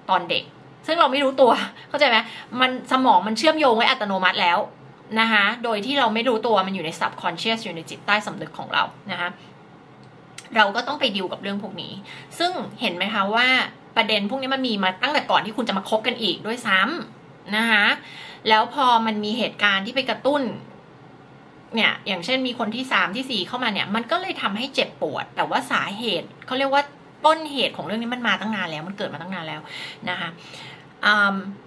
ตอนเด็ก ซึ่งเราไม่รู้ตัวเข้าใจไหมมันสมองมันเชื่อมโยงไว้อัตโนมัติแล้วนะคะโดยที่เราไม่รู้ตัวมันอยู่ใน subconscious อยู่ในจิตใต้สำนึกของเรานะคะเราก็ต้องไปดิวกับเรื่องพวกนี้ ซึ่งเห็นไหมคะว่าประเด็นพวกนี้มันมีมาตั้งแต่ก่อนที่คุณจะมาคบกันอีกด้วยซ้ำนะคะแล้วพอมันมีเหตุการณ์ที่ไปกระตุ้น เนี่ยอย่างเช่นมีคนที่สามที่สี่เข้ามาเนี่ย มันก็เลยทำให้เจ็บปวด แต่ว่าสาเหตุเขาเรียกว่าต้นเหตุของเรื่องนี้มันมาตั้งนานแล้วมันเกิดมาตั้งนานแล้วนะคะ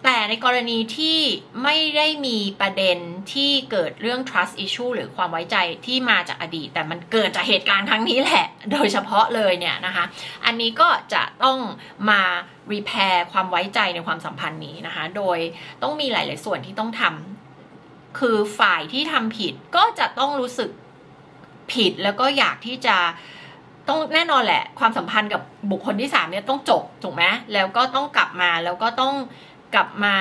แต่ในกรณีที่ไม่ได้มีประเด็นที่เกิดเรื่อง trust issue หรือความไว้ใจที่มาจากอดีต แต่มันเกิดจากเหตุการณ์ครั้งนี้แหละ โดยเฉพาะเลยเนี่ยนะคะ อันนี้ก็จะต้องมา repair ความไว้ใจในความสัมพันธ์นี้นะคะ โดยต้องมีหลาย ๆ ส่วนที่ต้องทำ คือฝ่ายที่ทำผิดก็จะต้องรู้สึกผิดแล้วก็อยากที่จะต้องแน่นอนแหละ ความสัมพันธ์กับบุคคลที่สามเนี่ยต้องจบถูกไหมแล้วก็ต้องกลับมาแล้วก็ต้องกลับมา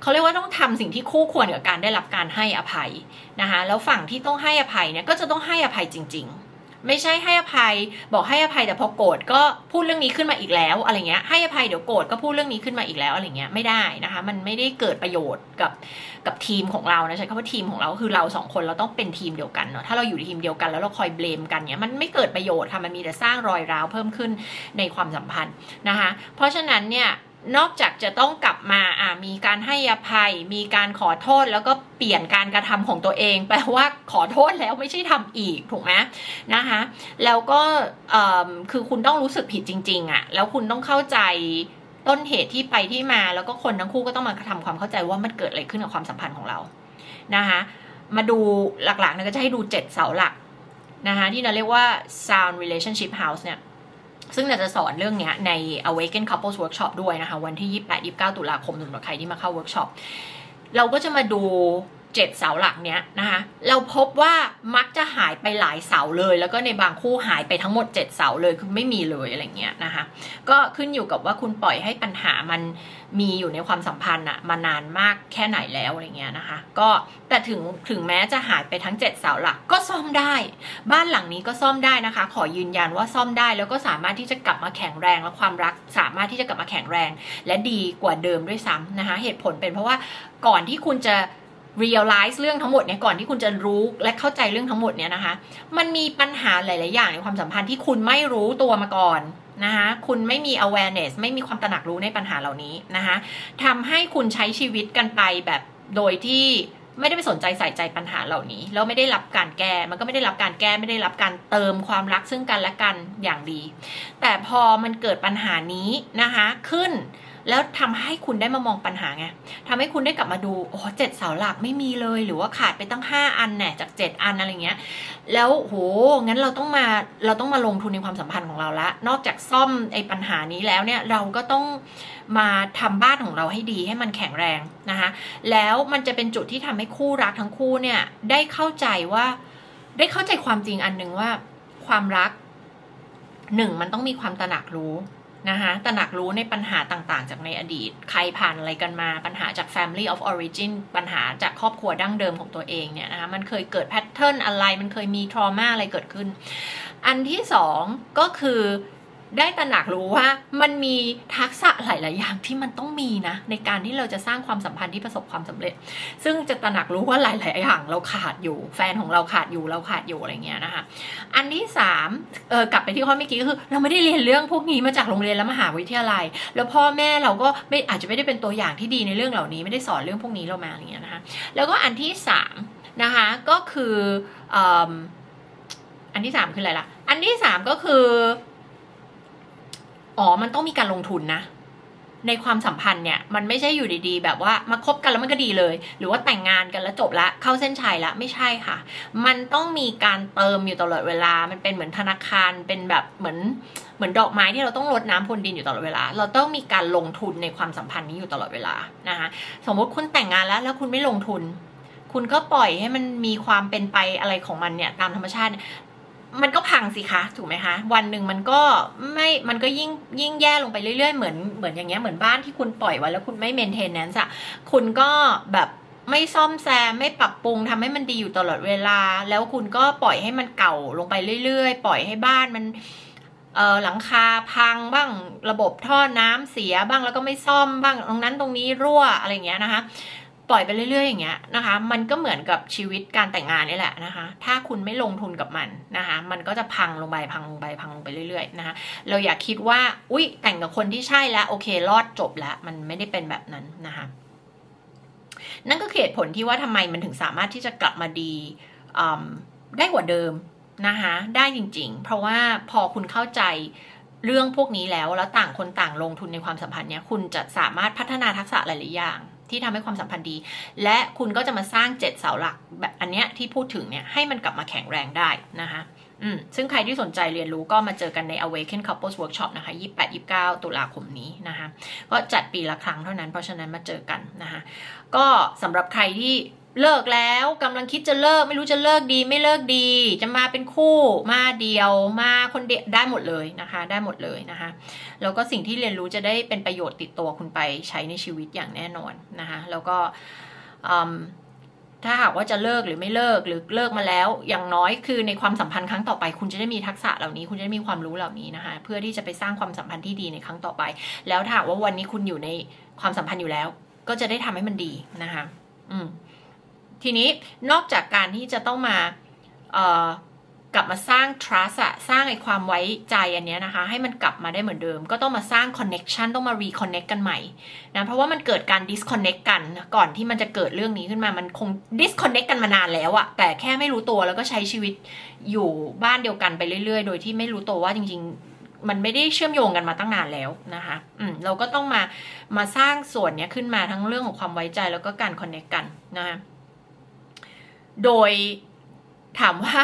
เขาเรียกว่าต้องทำสิ่งที่คู่ควรกับการได้รับการให้อภัยนะคะแล้วฝั่งที่ต้องให้อภัยเนี่ยก็จะต้องให้อภัยจริง ๆ ไม่ใช่ให้อภัย บอกให้อภัยแต่พอโกรธก็พูดเรื่องนี้ขึ้นมาอีกแล้วอะไรเงี้ยให้อภัยเดี๋ยวโกรธก็พูดเรื่องนี้ขึ้นมาอีกแล้วอะไรเงี้ยไม่ได้นะคะ มันไม่ได้เกิดประโยชน์กับกับทีมของเรานะใช้คำว่าทีมของเราคือเราสองคนเราต้องเป็นทีมเดียวกันเนาะถ้าเราอยู่ทีมเดียวกันแล้วเราคอยเบลมกันเนี้ยมันไม่เกิดประโยชน์ค่ะมันมีแต่สร้างรอยร้าวเพิ่มขึ้นในความสัมพันธ์นะคะ เพราะฉะนั้นเนี่ย นอกจากจะต้องกลับมาอ่ามีการให้อภัย มีการขอโทษแล้วก็เปลี่ยนการกระทำของตัวเอง แปลว่าขอโทษแล้วไม่ใช่ทำอีกถูกไหมนะคะแล้วก็คือคุณต้องรู้สึกผิดจริงๆอะ่ะแล้วคุณต้องเข้าใจต้นเหตุที่ไปที่มา แล้วก็คนทั้งคู่ก็ต้องมาทำความเข้าใจว่ามันเกิดอะไรขึ้นกับความสัมพันธ์ของเรานะคะมาดูหลักๆเนี่ยก็จะให้ดูเจ็ดเสาหลักนะคะที่เราเรียกว่า sound relationship house เนี่ย ซึ่งเราจะสอนเรื่องนี้ใน Awaken Couples Workshop ด้วยนะคะ วันที่ 28-29 ตุลาคมสำหรับใครที่มาเข้าเวิร์กช็อปเราก็จะมาดู เจ็ดเสาหลักเนี้ยนะคะเราพบว่ามักจะหายไปหลายเสาเลย แล้วก็ในบางคู่หายไปทั้งหมด 7 เสาเลยคือไม่มีเลยอะไรเงี้ยนะคะก็ขึ้นอยู่กับว่าคุณปล่อยให้ปัญหามันมีอยู่ในความสัมพันธ์อะมานานมากแค่ไหนแล้วอะไรเงี้ยนะคะก็แต่ถึงถึงแม้จะหายไปทั้ง 7 เสาหลักก็ซ่อมได้ บ้านหลังนี้ก็ซ่อมได้นะคะ ขอยืนยันว่าซ่อมได้แล้วก็สามารถที่จะกลับมาแข็งแรงและความรักสามารถที่จะกลับมาแข็งแรง และดีกว่าเดิมด้วยซ้ำนะคะเหตุผลเป็นเพราะว่าก่อนที่คุณจะ realize เรื่องทั้งหมดเนี่ยก่อนที่คุณจะรู้และเข้าใจเรื่องทั้งหมดเนี่ยนะคะ มันมีปัญหาหลาย ๆ อย่างในความสัมพันธ์ที่คุณไม่รู้ตัวมาก่อนนะคะคุณไม่มี awareness ไม่มีความตระหนักรู้ในปัญหาเหล่านี้นะคะทำให้คุณใช้ชีวิตกันไปแบบโดยที่ไม่ได้ไปสนใจใส่ใจปัญหาเหล่านี้แล้วไม่ได้รับการแก้ มันก็ไม่ได้รับการแก้ไม่ได้รับการเติมความรักซึ่งกันและกันอย่างดี แต่พอมันเกิดปัญหานี้นะคะขึ้น แล้วทำให้คุณได้มามองปัญหาไงทำให้คุณได้กลับมาดูโอ้เจ็ดเสาหลักไม่มีเลย หรือว่าขาดไปตั้งห้าอันแน่จากเจ็ดอันอะไรเงี้ย แล้วโหงั้นเราต้องมาเราต้องมาลงทุนในความสัมพันธ์ของเราละ นอกจากซ่อมไอ้ปัญหานี้แล้วเนี่ยเราก็ต้องมาทำบ้านของเราให้ดีให้มันแข็งแรงนะคะ แล้วมันจะเป็นจุดที่ทำให้คู่รักทั้งคู่เนี่ยได้เข้าใจว่าได้เข้าใจความจริงอันหนึ่งว่าความรักหนึ่งมันต้องมีความตระหนักรู้ นะคะตระหนักรู้ในปัญหาต่างๆ จากในอดีต ใครผ่านอะไรกันมา ปัญหาจาก family of origin ปัญหาจากครอบครัวดั้งเดิมของตัวเองเนี่ยนะคะ มันเคยเกิดแพทเทิร์นอะไร มันเคยมีทรมาอะไรเกิดขึ้น อันที่สองก็คือ ได้ตระหนักรู้ว่ามันมีทักษะหลาย ๆ อย่างที่มันต้องมีนะ ในการที่เราจะสร้างความสัมพันธ์ที่ประสบความสำเร็จ ซึ่งจะตระหนักรู้ว่าหลาย ๆ อย่างเราขาดอยู่ แฟนของเราขาดอยู่เราขาดอยู่อะไรเงี้ยนะคะอันที่สามเออกลับไปที่ข้อเมื่อกี้ก็คือ เราไม่ได้เรียนเรื่องพวกนี้มาจากโรงเรียนและมหาวิทยาลัย แล้วพ่อแม่เราก็ไม่อาจจะไม่ได้เป็นตัวอย่างที่ดีในเรื่องเหล่านี้ไม่ได้สอนเรื่องพวกนี้เรามาอะไรเงี้ยนะคะแล้วก็อันที่สามนะคะก็คืออันที่สามคืออะไรล่ะ อันที่สามก็คือ อ๋อมันต้องมีการลงทุนนะ ในความสัมพันธ์เนี่ย มันไม่ใช่อยู่ดีๆ แบบว่ามาคบกันแล้วมันก็ดีเลย หรือว่าแต่งงานกันแล้วจบละเข้าเส้นชัยละไม่ใช่ค่ะ มันต้องมีการเติมอยู่ตลอดเวลา มันเป็นเหมือนธนาคารเป็นแบบเหมือนเหมือนดอกไม้ที่เราต้องรดน้ำพรวนดินอยู่ตลอดเวลา เราต้องมีการลงทุนในความสัมพันธ์นี้อยู่ตลอดเวลานะคะสมมติคุณแต่งงานแล้ว แล้วคุณไม่ลงทุน คุณก็ปล่อยให้มันมีความเป็นไปอะไรของมันเนี่ยตามธรรมชาติ มันก็พังสิคะถูกไหมคะวันหนึ่งมันก็ไม่มันก็ยิ่งยิ่งแย่ลงไปเรื่อยๆเหมือนเหมือนอย่างเงี้ยเหมือนบ้านที่คุณปล่อยไว้แล้วคุณไม่เมนเทนแนนซ์อะคุณก็แบบไม่ซ่อมแซมไม่ปรับปรุงทำให้มันดีอยู่ตลอดเวลา แล้วคุณก็ปล่อยให้มันเก่าลงไปเรื่อยๆ ปล่อยให้บ้านมันเออหลังคาพังบ้างระบบท่อน้ำเสียบ้างแล้วก็ไม่ซ่อมบ้างตรงนั้นตรงนี้รั่วอะไรเงี้ยนะคะ ปล่อยไปเรื่อยๆอย่างเงี้ยนะคะ มันก็เหมือนกับชีวิตการแต่งงานนี่แหละนะคะ ถ้าคุณไม่ลงทุนกับมันนะคะ มันก็จะพังลงไปพังลงไปพังลงไปเรื่อยๆนะคะ เราอย่าคิดว่า อุ้ยแต่งกับคนที่ใช่แล้วโอเค รอดจบแล้ว มันไม่ได้เป็นแบบนั้นนะคะ นั่นก็เหตุผลที่ว่าทำไมมันถึงสามารถที่จะกลับมาดีได้กว่าเดิมนะคะ ได้จริง ๆ เพราะว่าพอคุณเข้าใจเรื่องพวกนี้แล้วแล้วต่างคนต่างลงทุนในความสัมพันธ์เนี้ยคุณจะสามารถพัฒนาทักษะหลายๆอย่าง ที่ทำให้ความสัมพันธ์ดี และคุณก็จะมาสร้างเจ็ดเสาหลักแบบอันเนี้ยที่พูดถึงเนี่ยให้มันกลับมาแข็งแรงได้นะคะอืมซึ่งใครที่สนใจเรียนรู้ก็มาเจอกันใน Awaken Couples Workshop นะคะ 28-29 ตุลาคมนี้นะคะ ก็จัดปีละครั้งเท่านั้น เพราะฉะนั้นมาเจอกันนะคะ ก็สำหรับใครที่ เลิกแล้วกำลังคิดจะเลิก ไม่รู้จะเลิกดี ไม่เลิกดี จะมาเป็นคู่มาเดียวมาคนเดียวได้หมดเลยนะคะ ได้หมดเลยนะคะแล้วก็สิ่งที่เรียนรู้จะได้เป็นประโยชน์ติดตัวคุณไปใช้ในชีวิตอย่างแน่นอนนะคะแล้วก็ถ้าหากว่าจะเลิกหรือไม่เลิกหรือเลิกมาแล้ว อย่างน้อยคือในความสัมพันธ์ครั้งต่อไป คุณจะได้มีทักษะเหล่านี้ คุณจะได้มีความรู้เหล่านี้นะคะ เพื่อที่จะไปสร้างความสัมพันธ์ที่ดีในครั้งต่อไป แล้วถ้าว่าวันนี้คุณอยู่ในความสัมพันธ์อยู่แล้ว ก็จะได้ทำให้มันดีนะคะ อืม ทีนี้นอกจากการที่จะต้องมากลับมาสร้าง trust อะสร้างไอ้ความไว้ใจอันนี้นะคะ ให้มันกลับมาได้เหมือนเดิม ก็ต้องมาสร้าง connection ต้องมา reconnect กันใหม่นะเพราะว่ามันเกิดการ disconnect กันก่อนที่มันจะเกิดเรื่องนี้ขึ้นมามันคง disconnect กันมานานแล้วอะแต่แค่ไม่รู้ตัวแล้วก็ใช้ชีวิตอยู่บ้านเดียวกันไปเรื่อย ๆ โดยที่ไม่รู้ตัวว่าจริง ๆ มันไม่ได้เชื่อมโยงกันมาตั้งนานแล้วนะคะอืมเราก็ต้องมามาสร้างส่วนนี้ขึ้นมาทั้งเรื่องของความไว้ใจแล้วก็การ connect กันนะคะ โดยถามว่า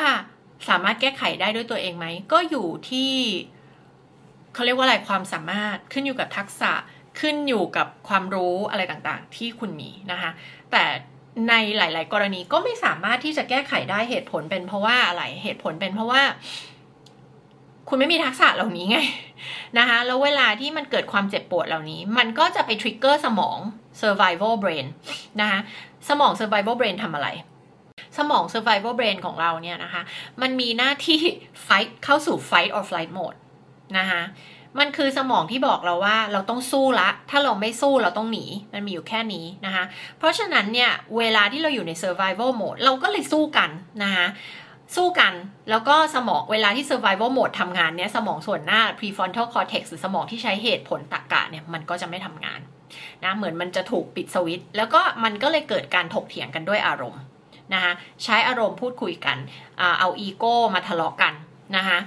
สามารถแก้ไขได้ด้วยตัวเองไหม ก็อยู่ที่เขาเรียกว่าอะไรความสามารถขึ้นอยู่กับทักษะขึ้นอยู่กับความรู้อะไรต่างๆ ที่คุณมีนะคะ แต่ในหลาย ๆ กรณีก็ไม่สามารถที่จะแก้ไขได้เหตุผลเป็นเพราะว่าอะไรเหตุผลเป็นเพราะว่า คุณไม่มีทักษะเหล่านี้ไงนะคะแล้วเวลาที่มันเกิดความเจ็บปวดเหล่านี้ มันก็จะไปทริกเกอร์สมอง survival brain นะคะสมอง survival brain ทำอะไร สมอง survival brain ของเราเนี่ยนะคะ มันมีหน้าที่ fight เข้าสู่ fight or flight mode นะคะมันคือสมองที่บอกเราว่าเราต้องสู้ละ ถ้าเราไม่สู้เราต้องหนี มันมีอยู่แค่นี้นะคะ เพราะฉะนั้นเนี่ยเวลาที่เราอยู่ใน survival mode เราก็เลยสู้กันนะคะสู้กันแล้วก็สมองเวลาที่ survival mode ทำงานเนี่ยสมองส่วนหน้า prefrontal cortex หรือสมองที่ใช้เหตุผลตรรกะเนี่ยมันก็จะไม่ทำงานนะเหมือนมันจะถูกปิดสวิตช์แล้วก็มันก็เลยเกิดการถกเถียงกันด้วยอารมณ์ นะคะใช้อารมณ์พูดคุยกัน เอาอีโก้มาทะเลาะกันนะคะ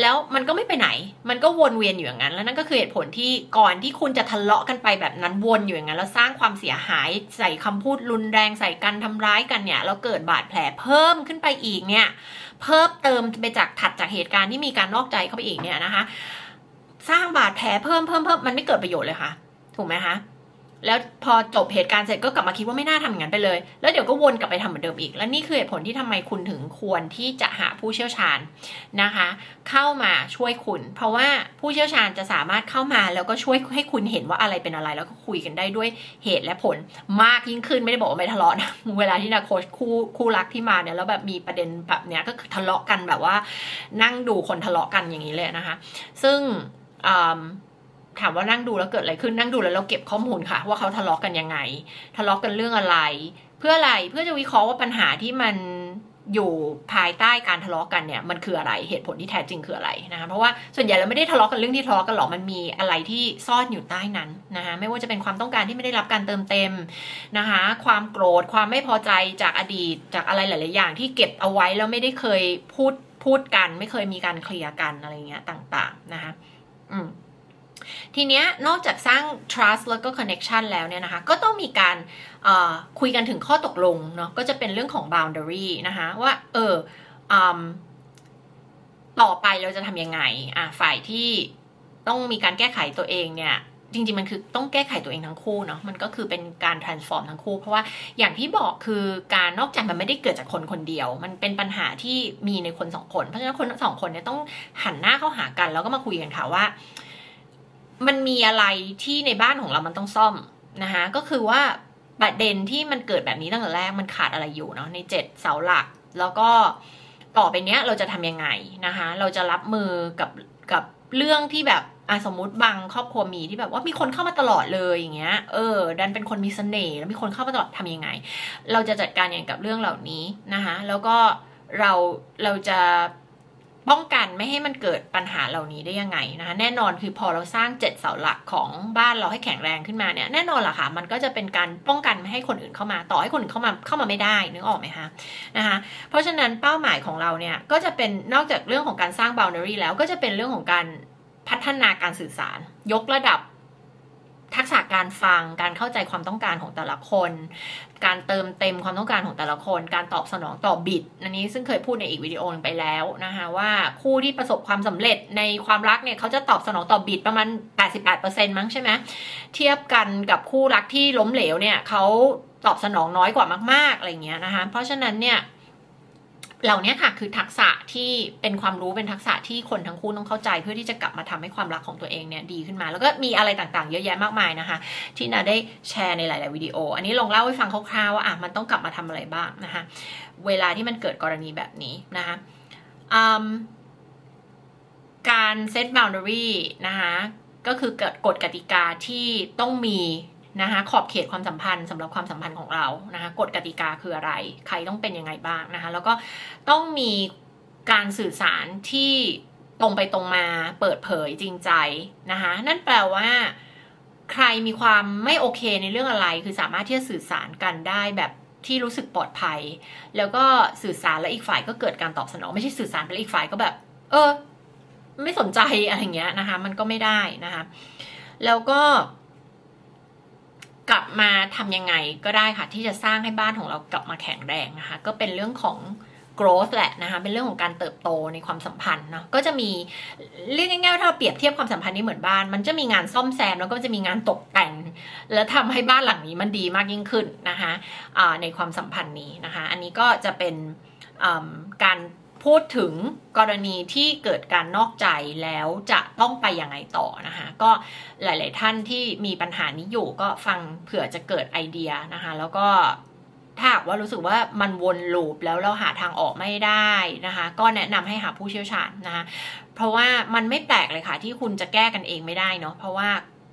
แล้วมันก็ไม่ไปไหน มันก็วนเวียนอยู่อย่างนั้น แล้วนั่นก็คือเหตุผลที่ก่อนที่คุณจะทะเลาะกันไปแบบนั้นวนอยู่อย่างนั้น แล้วสร้างความเสียหายใส่คำพูดรุนแรงใส่กันทำร้ายกันเนี่ยแล้วเกิดบาดแผลเพิ่มขึ้นไปอีกเนี่ย เพิ่มเติมไปจากถัดจากเหตุการณ์ที่มีการนอกใจเข้าไปอีกเนี่ยนะคะ สร้างบาดแผลเพิ่มเพิ่มเพิ่มมันไม่เกิดประโยชน์เลยค่ะ ถูกไหมคะ แล้วพอจบเหตุการณ์เสร็จก็กลับมาคิดว่าไม่น่าทำอย่างนั้นไปเลย แล้วเดี๋ยวก็วนกลับไปทำเหมือนเดิมอีก และนี่คือเหตุผลที่ทำไมคุณถึงควรที่จะหาผู้เชี่ยวชาญนะคะ เข้ามาช่วยคุณ เพราะว่าผู้เชี่ยวชาญจะสามารถเข้ามาแล้วก็ช่วยให้คุณเห็นว่าอะไรเป็นอะไร แล้วก็คุยกันได้ด้วยเหตุและผลมากยิ่งขึ้นไม่ได้บอกว่าไม่ทะเลาะนะเวลาที่นาโคชคู่คู่รักที่มาเนี่ยแล้วแบบมีประเด็นแบบเนี้ยก็ทะเลาะกันแบบว่า นั่งดูคนทะเลาะกันอย่างนี้เลยนะคะ ซึ่ง ถามว่านั่งดูแล้วเกิดอะไรขึ้นนั่งดูแล้วเราเก็บข้อมูลค่ะ ว่าเขาทะเลาะกกันยังไง ทะเลาะกกันเรื่องอะไร เพื่ออะไรเพื่อจะวิเคราะห์ว่าปัญหาที่มันอยู่ภายใต้การทะเลาะกันเนี่ยมันคืออะไรเหตุผลที่แท้จริงคืออะไรนะคะเพราะว่าส่วนใหญ่เราไม่ได้ทะเลาะกันเรื่องที่ทะเลาะกันหรอกมันมีอะไรที่ซ่อนอยู่ใต้นั้นนะคะไม่ว่าจะเป็นความต้องการที่ไม่ได้รับการเติมเต็มนะคะความโกรธความไม่พอใจจากอดีตจากอะไรหลาย ๆ อย่างที่เก็บเอาไว้แล้วไม่ได้เคยพูดพูดกัน ไม่เคยมีการเคลียร์กันอะไรเงี้ยต่าง ๆ นะคะอืม ทีเนี้ยนอกจากสร้าง trust แล้วก็ connection แล้วเนี่ยนะคะ ก็ต้องมีการคุยกันถึงข้อตกลงเนาะก็จะเป็นเรื่องของ boundary นะคะว่าเออต่อไปเราจะทำยังไงอะฝ่ายที่ต้องมีการแก้ไขตัวเองเนี่ยจริงๆ มันคือต้องแก้ไขตัวเองทั้งคู่เนาะมันก็คือเป็นการ transform ทั้งคู่ เพราะว่าอย่างที่บอกคือการนอกใจมันไม่ได้เกิดจากคนคนเดียว มันเป็นปัญหาที่มีในคนสองคน เพราะฉะนั้นคนสองคนเนี่ยต้องหันหน้าเข้าหากัน แล้วก็มาคุยกันค่ะว่า มันมีอะไรที่ในบ้านของเรามันต้องซ่อมนะคะก็คือว่าประเด็นที่มันเกิดแบบนี้ตั้งแต่แรกมันขาดอะไรอยู่เนาะในเจ็ดเสาหลัก แล้วก็ต่อไปเนี้ยเราจะทำยังไงนะคะ เราจะรับมือกับกับเรื่องที่แบบอะสมมติบางครอบครัวมีที่แบบว่ามีคนเข้ามาตลอดเลยอย่างเงี้ย เออ ดันเป็นคนมีเสน่ห์แล้วมีคนเข้ามาตลอดทำยังไง เราจะจัดการอย่างกับเรื่องเหล่านี้นะคะ แล้วก็เราเราจะ ป้องกันไม่ให้มันเกิดปัญหาเหล่านี้ได้ยังไงนะคะแน่นอนคือพอเราสร้างเจ็ดเสาหลักของบ้านเราให้แข็งแรงขึ้นมาเนี่ยแน่นอนล่ะค่ะมันก็จะเป็นการป้องกันไม่ให้คนอื่นเข้ามาต่อให้คนอื่นเข้ามาเข้ามาไม่ได้นึกออกไหมคะนะคะเพราะฉะนั้นเป้าหมายของเราเนี่ยก็จะเป็นนอกจากเรื่องของการสร้าง boundary แล้วก็จะเป็นเรื่องของการพัฒนาการสื่อสาร ยกระดับ ทักษะการฟังการเข้าใจความต้องการของแต่ละคน การเติมเต็มความต้องการของแต่ละคน การตอบสนองต่อบิดอันนี้ซึ่งเคยพูดในอีกวิดีโอนึงไปแล้วนะคะว่าคู่ที่ประสบความสำเร็จในความรักเนี่ยเขาจะตอบสนองต่อบิดประมาณ 88%มั้งใช่ไหมเทียบกันกับคู่รักที่ล้มเหลวเนี่ยเขาตอบสนองน้อยกว่ามาก ๆอะไรเงี้ยนะคะเพราะฉะนั้นเนี่ย เหล่านี้ค่ะคือทักษะที่เป็นความรู้เป็นทักษะที่คนทั้งคู่ต้องเข้าใจ เพื่อที่จะกลับมาทำให้ความรักของตัวเองเนี่ยดีขึ้นมา แล้วก็มีอะไรต่างๆ เยอะแยะมากมายนะคะ ที่นาได้แชร์ในหลาย ๆ วิดีโอ อันนี้ลองเล่าให้ฟังคร่าวๆว่าอะมันต้องกลับมาทำอะไรบ้างนะคะ เวลาที่มันเกิดกรณีแบบนี้นะคะการเซต boundary นะคะก็คือเกิดกฎกติกาที่ต้องมี นะคะขอบเขตความสัมพันธ์สำหรับความสัมพันธ์ของเรานะคะกฎกติกาคืออะไร ใครต้องเป็นยังไงบ้างนะคะแล้วก็ต้องมีการสื่อสารที่ตรงไปตรงมาเปิดเผยจริงใจนะคะนั่นแปลว่า ใครมีความไม่โอเคในเรื่องอะไร คือสามารถที่จะสื่อสารกันได้แบบที่รู้สึกปลอดภัย แล้วก็สื่อสารแล้วอีกฝ่ายก็เกิดการตอบสนอง ไม่ใช่สื่อสารไปแล้วอีกฝ่ายก็แบบ เออ ไม่สนใจอะไรเงี้ยนะคะ มันก็ไม่ได้นะคะ แล้วก็ กลับมาทํำยังไงก็ได้ค่ะ ที่จะสร้างให้บ้านของเรากลับมาแข็งแรงนะคะ ก็เป็นเรื่องของ growth แหละนะคะ เป็นเรื่องของการเติบโตในความสัมพันธ์เนาะก็จะมีเรียกง่ายๆถ้าเราเปรียบเทียบความสัมพันธ์นี้เหมือนบ้าน มันจะมีงานซ่อมแซมแล้วก็จะมีงานตกแต่ง แล้วทำให้บ้านหลังนี้มันดีมากยิ่งขึ้นนะคะในความสัมพันธ์นี้นะคะ อันนี้ก็จะเป็นการ พูดถึงกรณีที่เกิดการนอกใจแล้วจะต้องไปยังไงต่อนะคะ ก็หลาย ๆ ท่านที่มีปัญหานี้อยู่ก็ฟังเผื่อจะเกิดไอเดียนะคะ แล้วก็ถ้าว่ารู้สึกว่ามันวนลูปแล้วเราหาทางออกไม่ได้นะคะ ก็แนะนำให้หาผู้เชี่ยวชาญนะคะ เพราะว่ามันไม่แปลกเลยค่ะ ที่คุณจะแก้กันเองไม่ได้เนาะเพราะว่า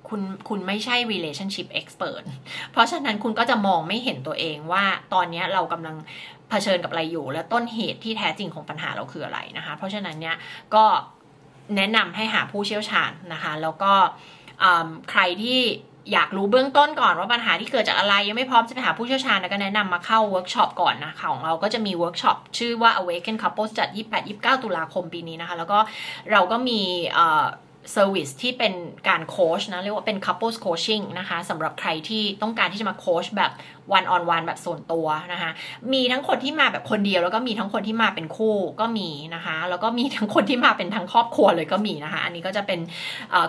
คุณคุณไม่ใช่ relationship expert เพราะฉะนั้นคุณก็จะมองไม่เห็นตัวเองว่าตอนนี้เรากำลัง เผชิญกับอะไรอยู่ และต้นเหตุที่แท้จริงของปัญหาเราคืออะไรนะคะ เพราะฉะนั้นเนี่ยก็แนะนำให้หาผู้เชี่ยวชาญนะคะ แล้วก็ใครที่อยากรู้เบื้องต้นก่อนว่าปัญหาที่เกิดจากอะไร ยังไม่พร้อมจะไปหาผู้เชี่ยวชาญแล้วก็แนะนำมาเข้าเวิร์กช็อปก่อนนะคะของเราก็จะมีเวิร์กช็อปชื่อว่า Awaken Couples จัด 28-29 ตุลาคมปีนี้นะคะ แล้วก็เราก็มี service ที่เป็นการโค้ชนะ เรียกว่าเป็น couples coaching นะคะสำหรับใครที่ต้องการที่จะมาโค้ชแบบ one on one แบบส่วนตัวนะคะ มีทั้งคนที่มาแบบคนเดียว แล้วก็มีทั้งคนที่มาเป็นคู่ก็มีนะคะ แล้วก็มีทั้งคนที่มาเป็นทั้งครอบครัวเลยก็มีนะคะ อันนี้ก็จะเป็น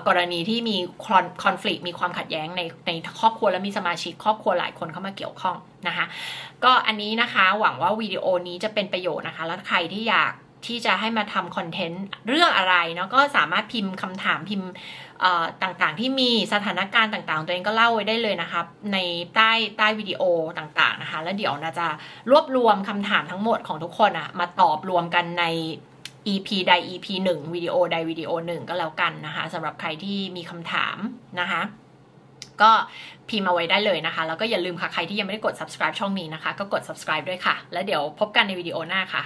กรณีที่มีคอนฟ lict มีความขัดแย้งในในครอบครัวและมีสมาชิกครอบครัวหลายคนเข้ามาเกี่ยวข้องนะคะ ก็อันนี้นะคะหวังว่าวิดีโอนี้จะเป็นประโยชน์นะคะ แล้วใครที่อยาก ที่จะให้มาทำคอนเทนต์เรื่องอะไรเนาะก็สามารถพิมพ์คำถามพิมพ์ต่างๆ ที่มีสถานการณ์ต่างๆ ตัวเองก็เล่าไว้ได้เลยนะครับในใต้ใต้วิดีโอต่างๆนะคะ แล้วเดี๋ยวนะจะรวบรวมคำถามทั้งหมดของทุกคนอะมาตอบรวมกันใน EP ใด EP 1วิดีโอใดวิดีโอหนึ่งก็แล้วกันนะคะสำหรับใครที่มีคำถามนะคะก็พิมพ์มาไว้ได้เลยนะคะ แล้วก็อย่าลืมค่ะ ใครที่ยังไม่ได้กด subscribe ช่องนี้นะคะ ก็กด subscribe ด้วยค่ะ แล้วเดี๋ยวพบกันในวิดีโอหน้าค่ะ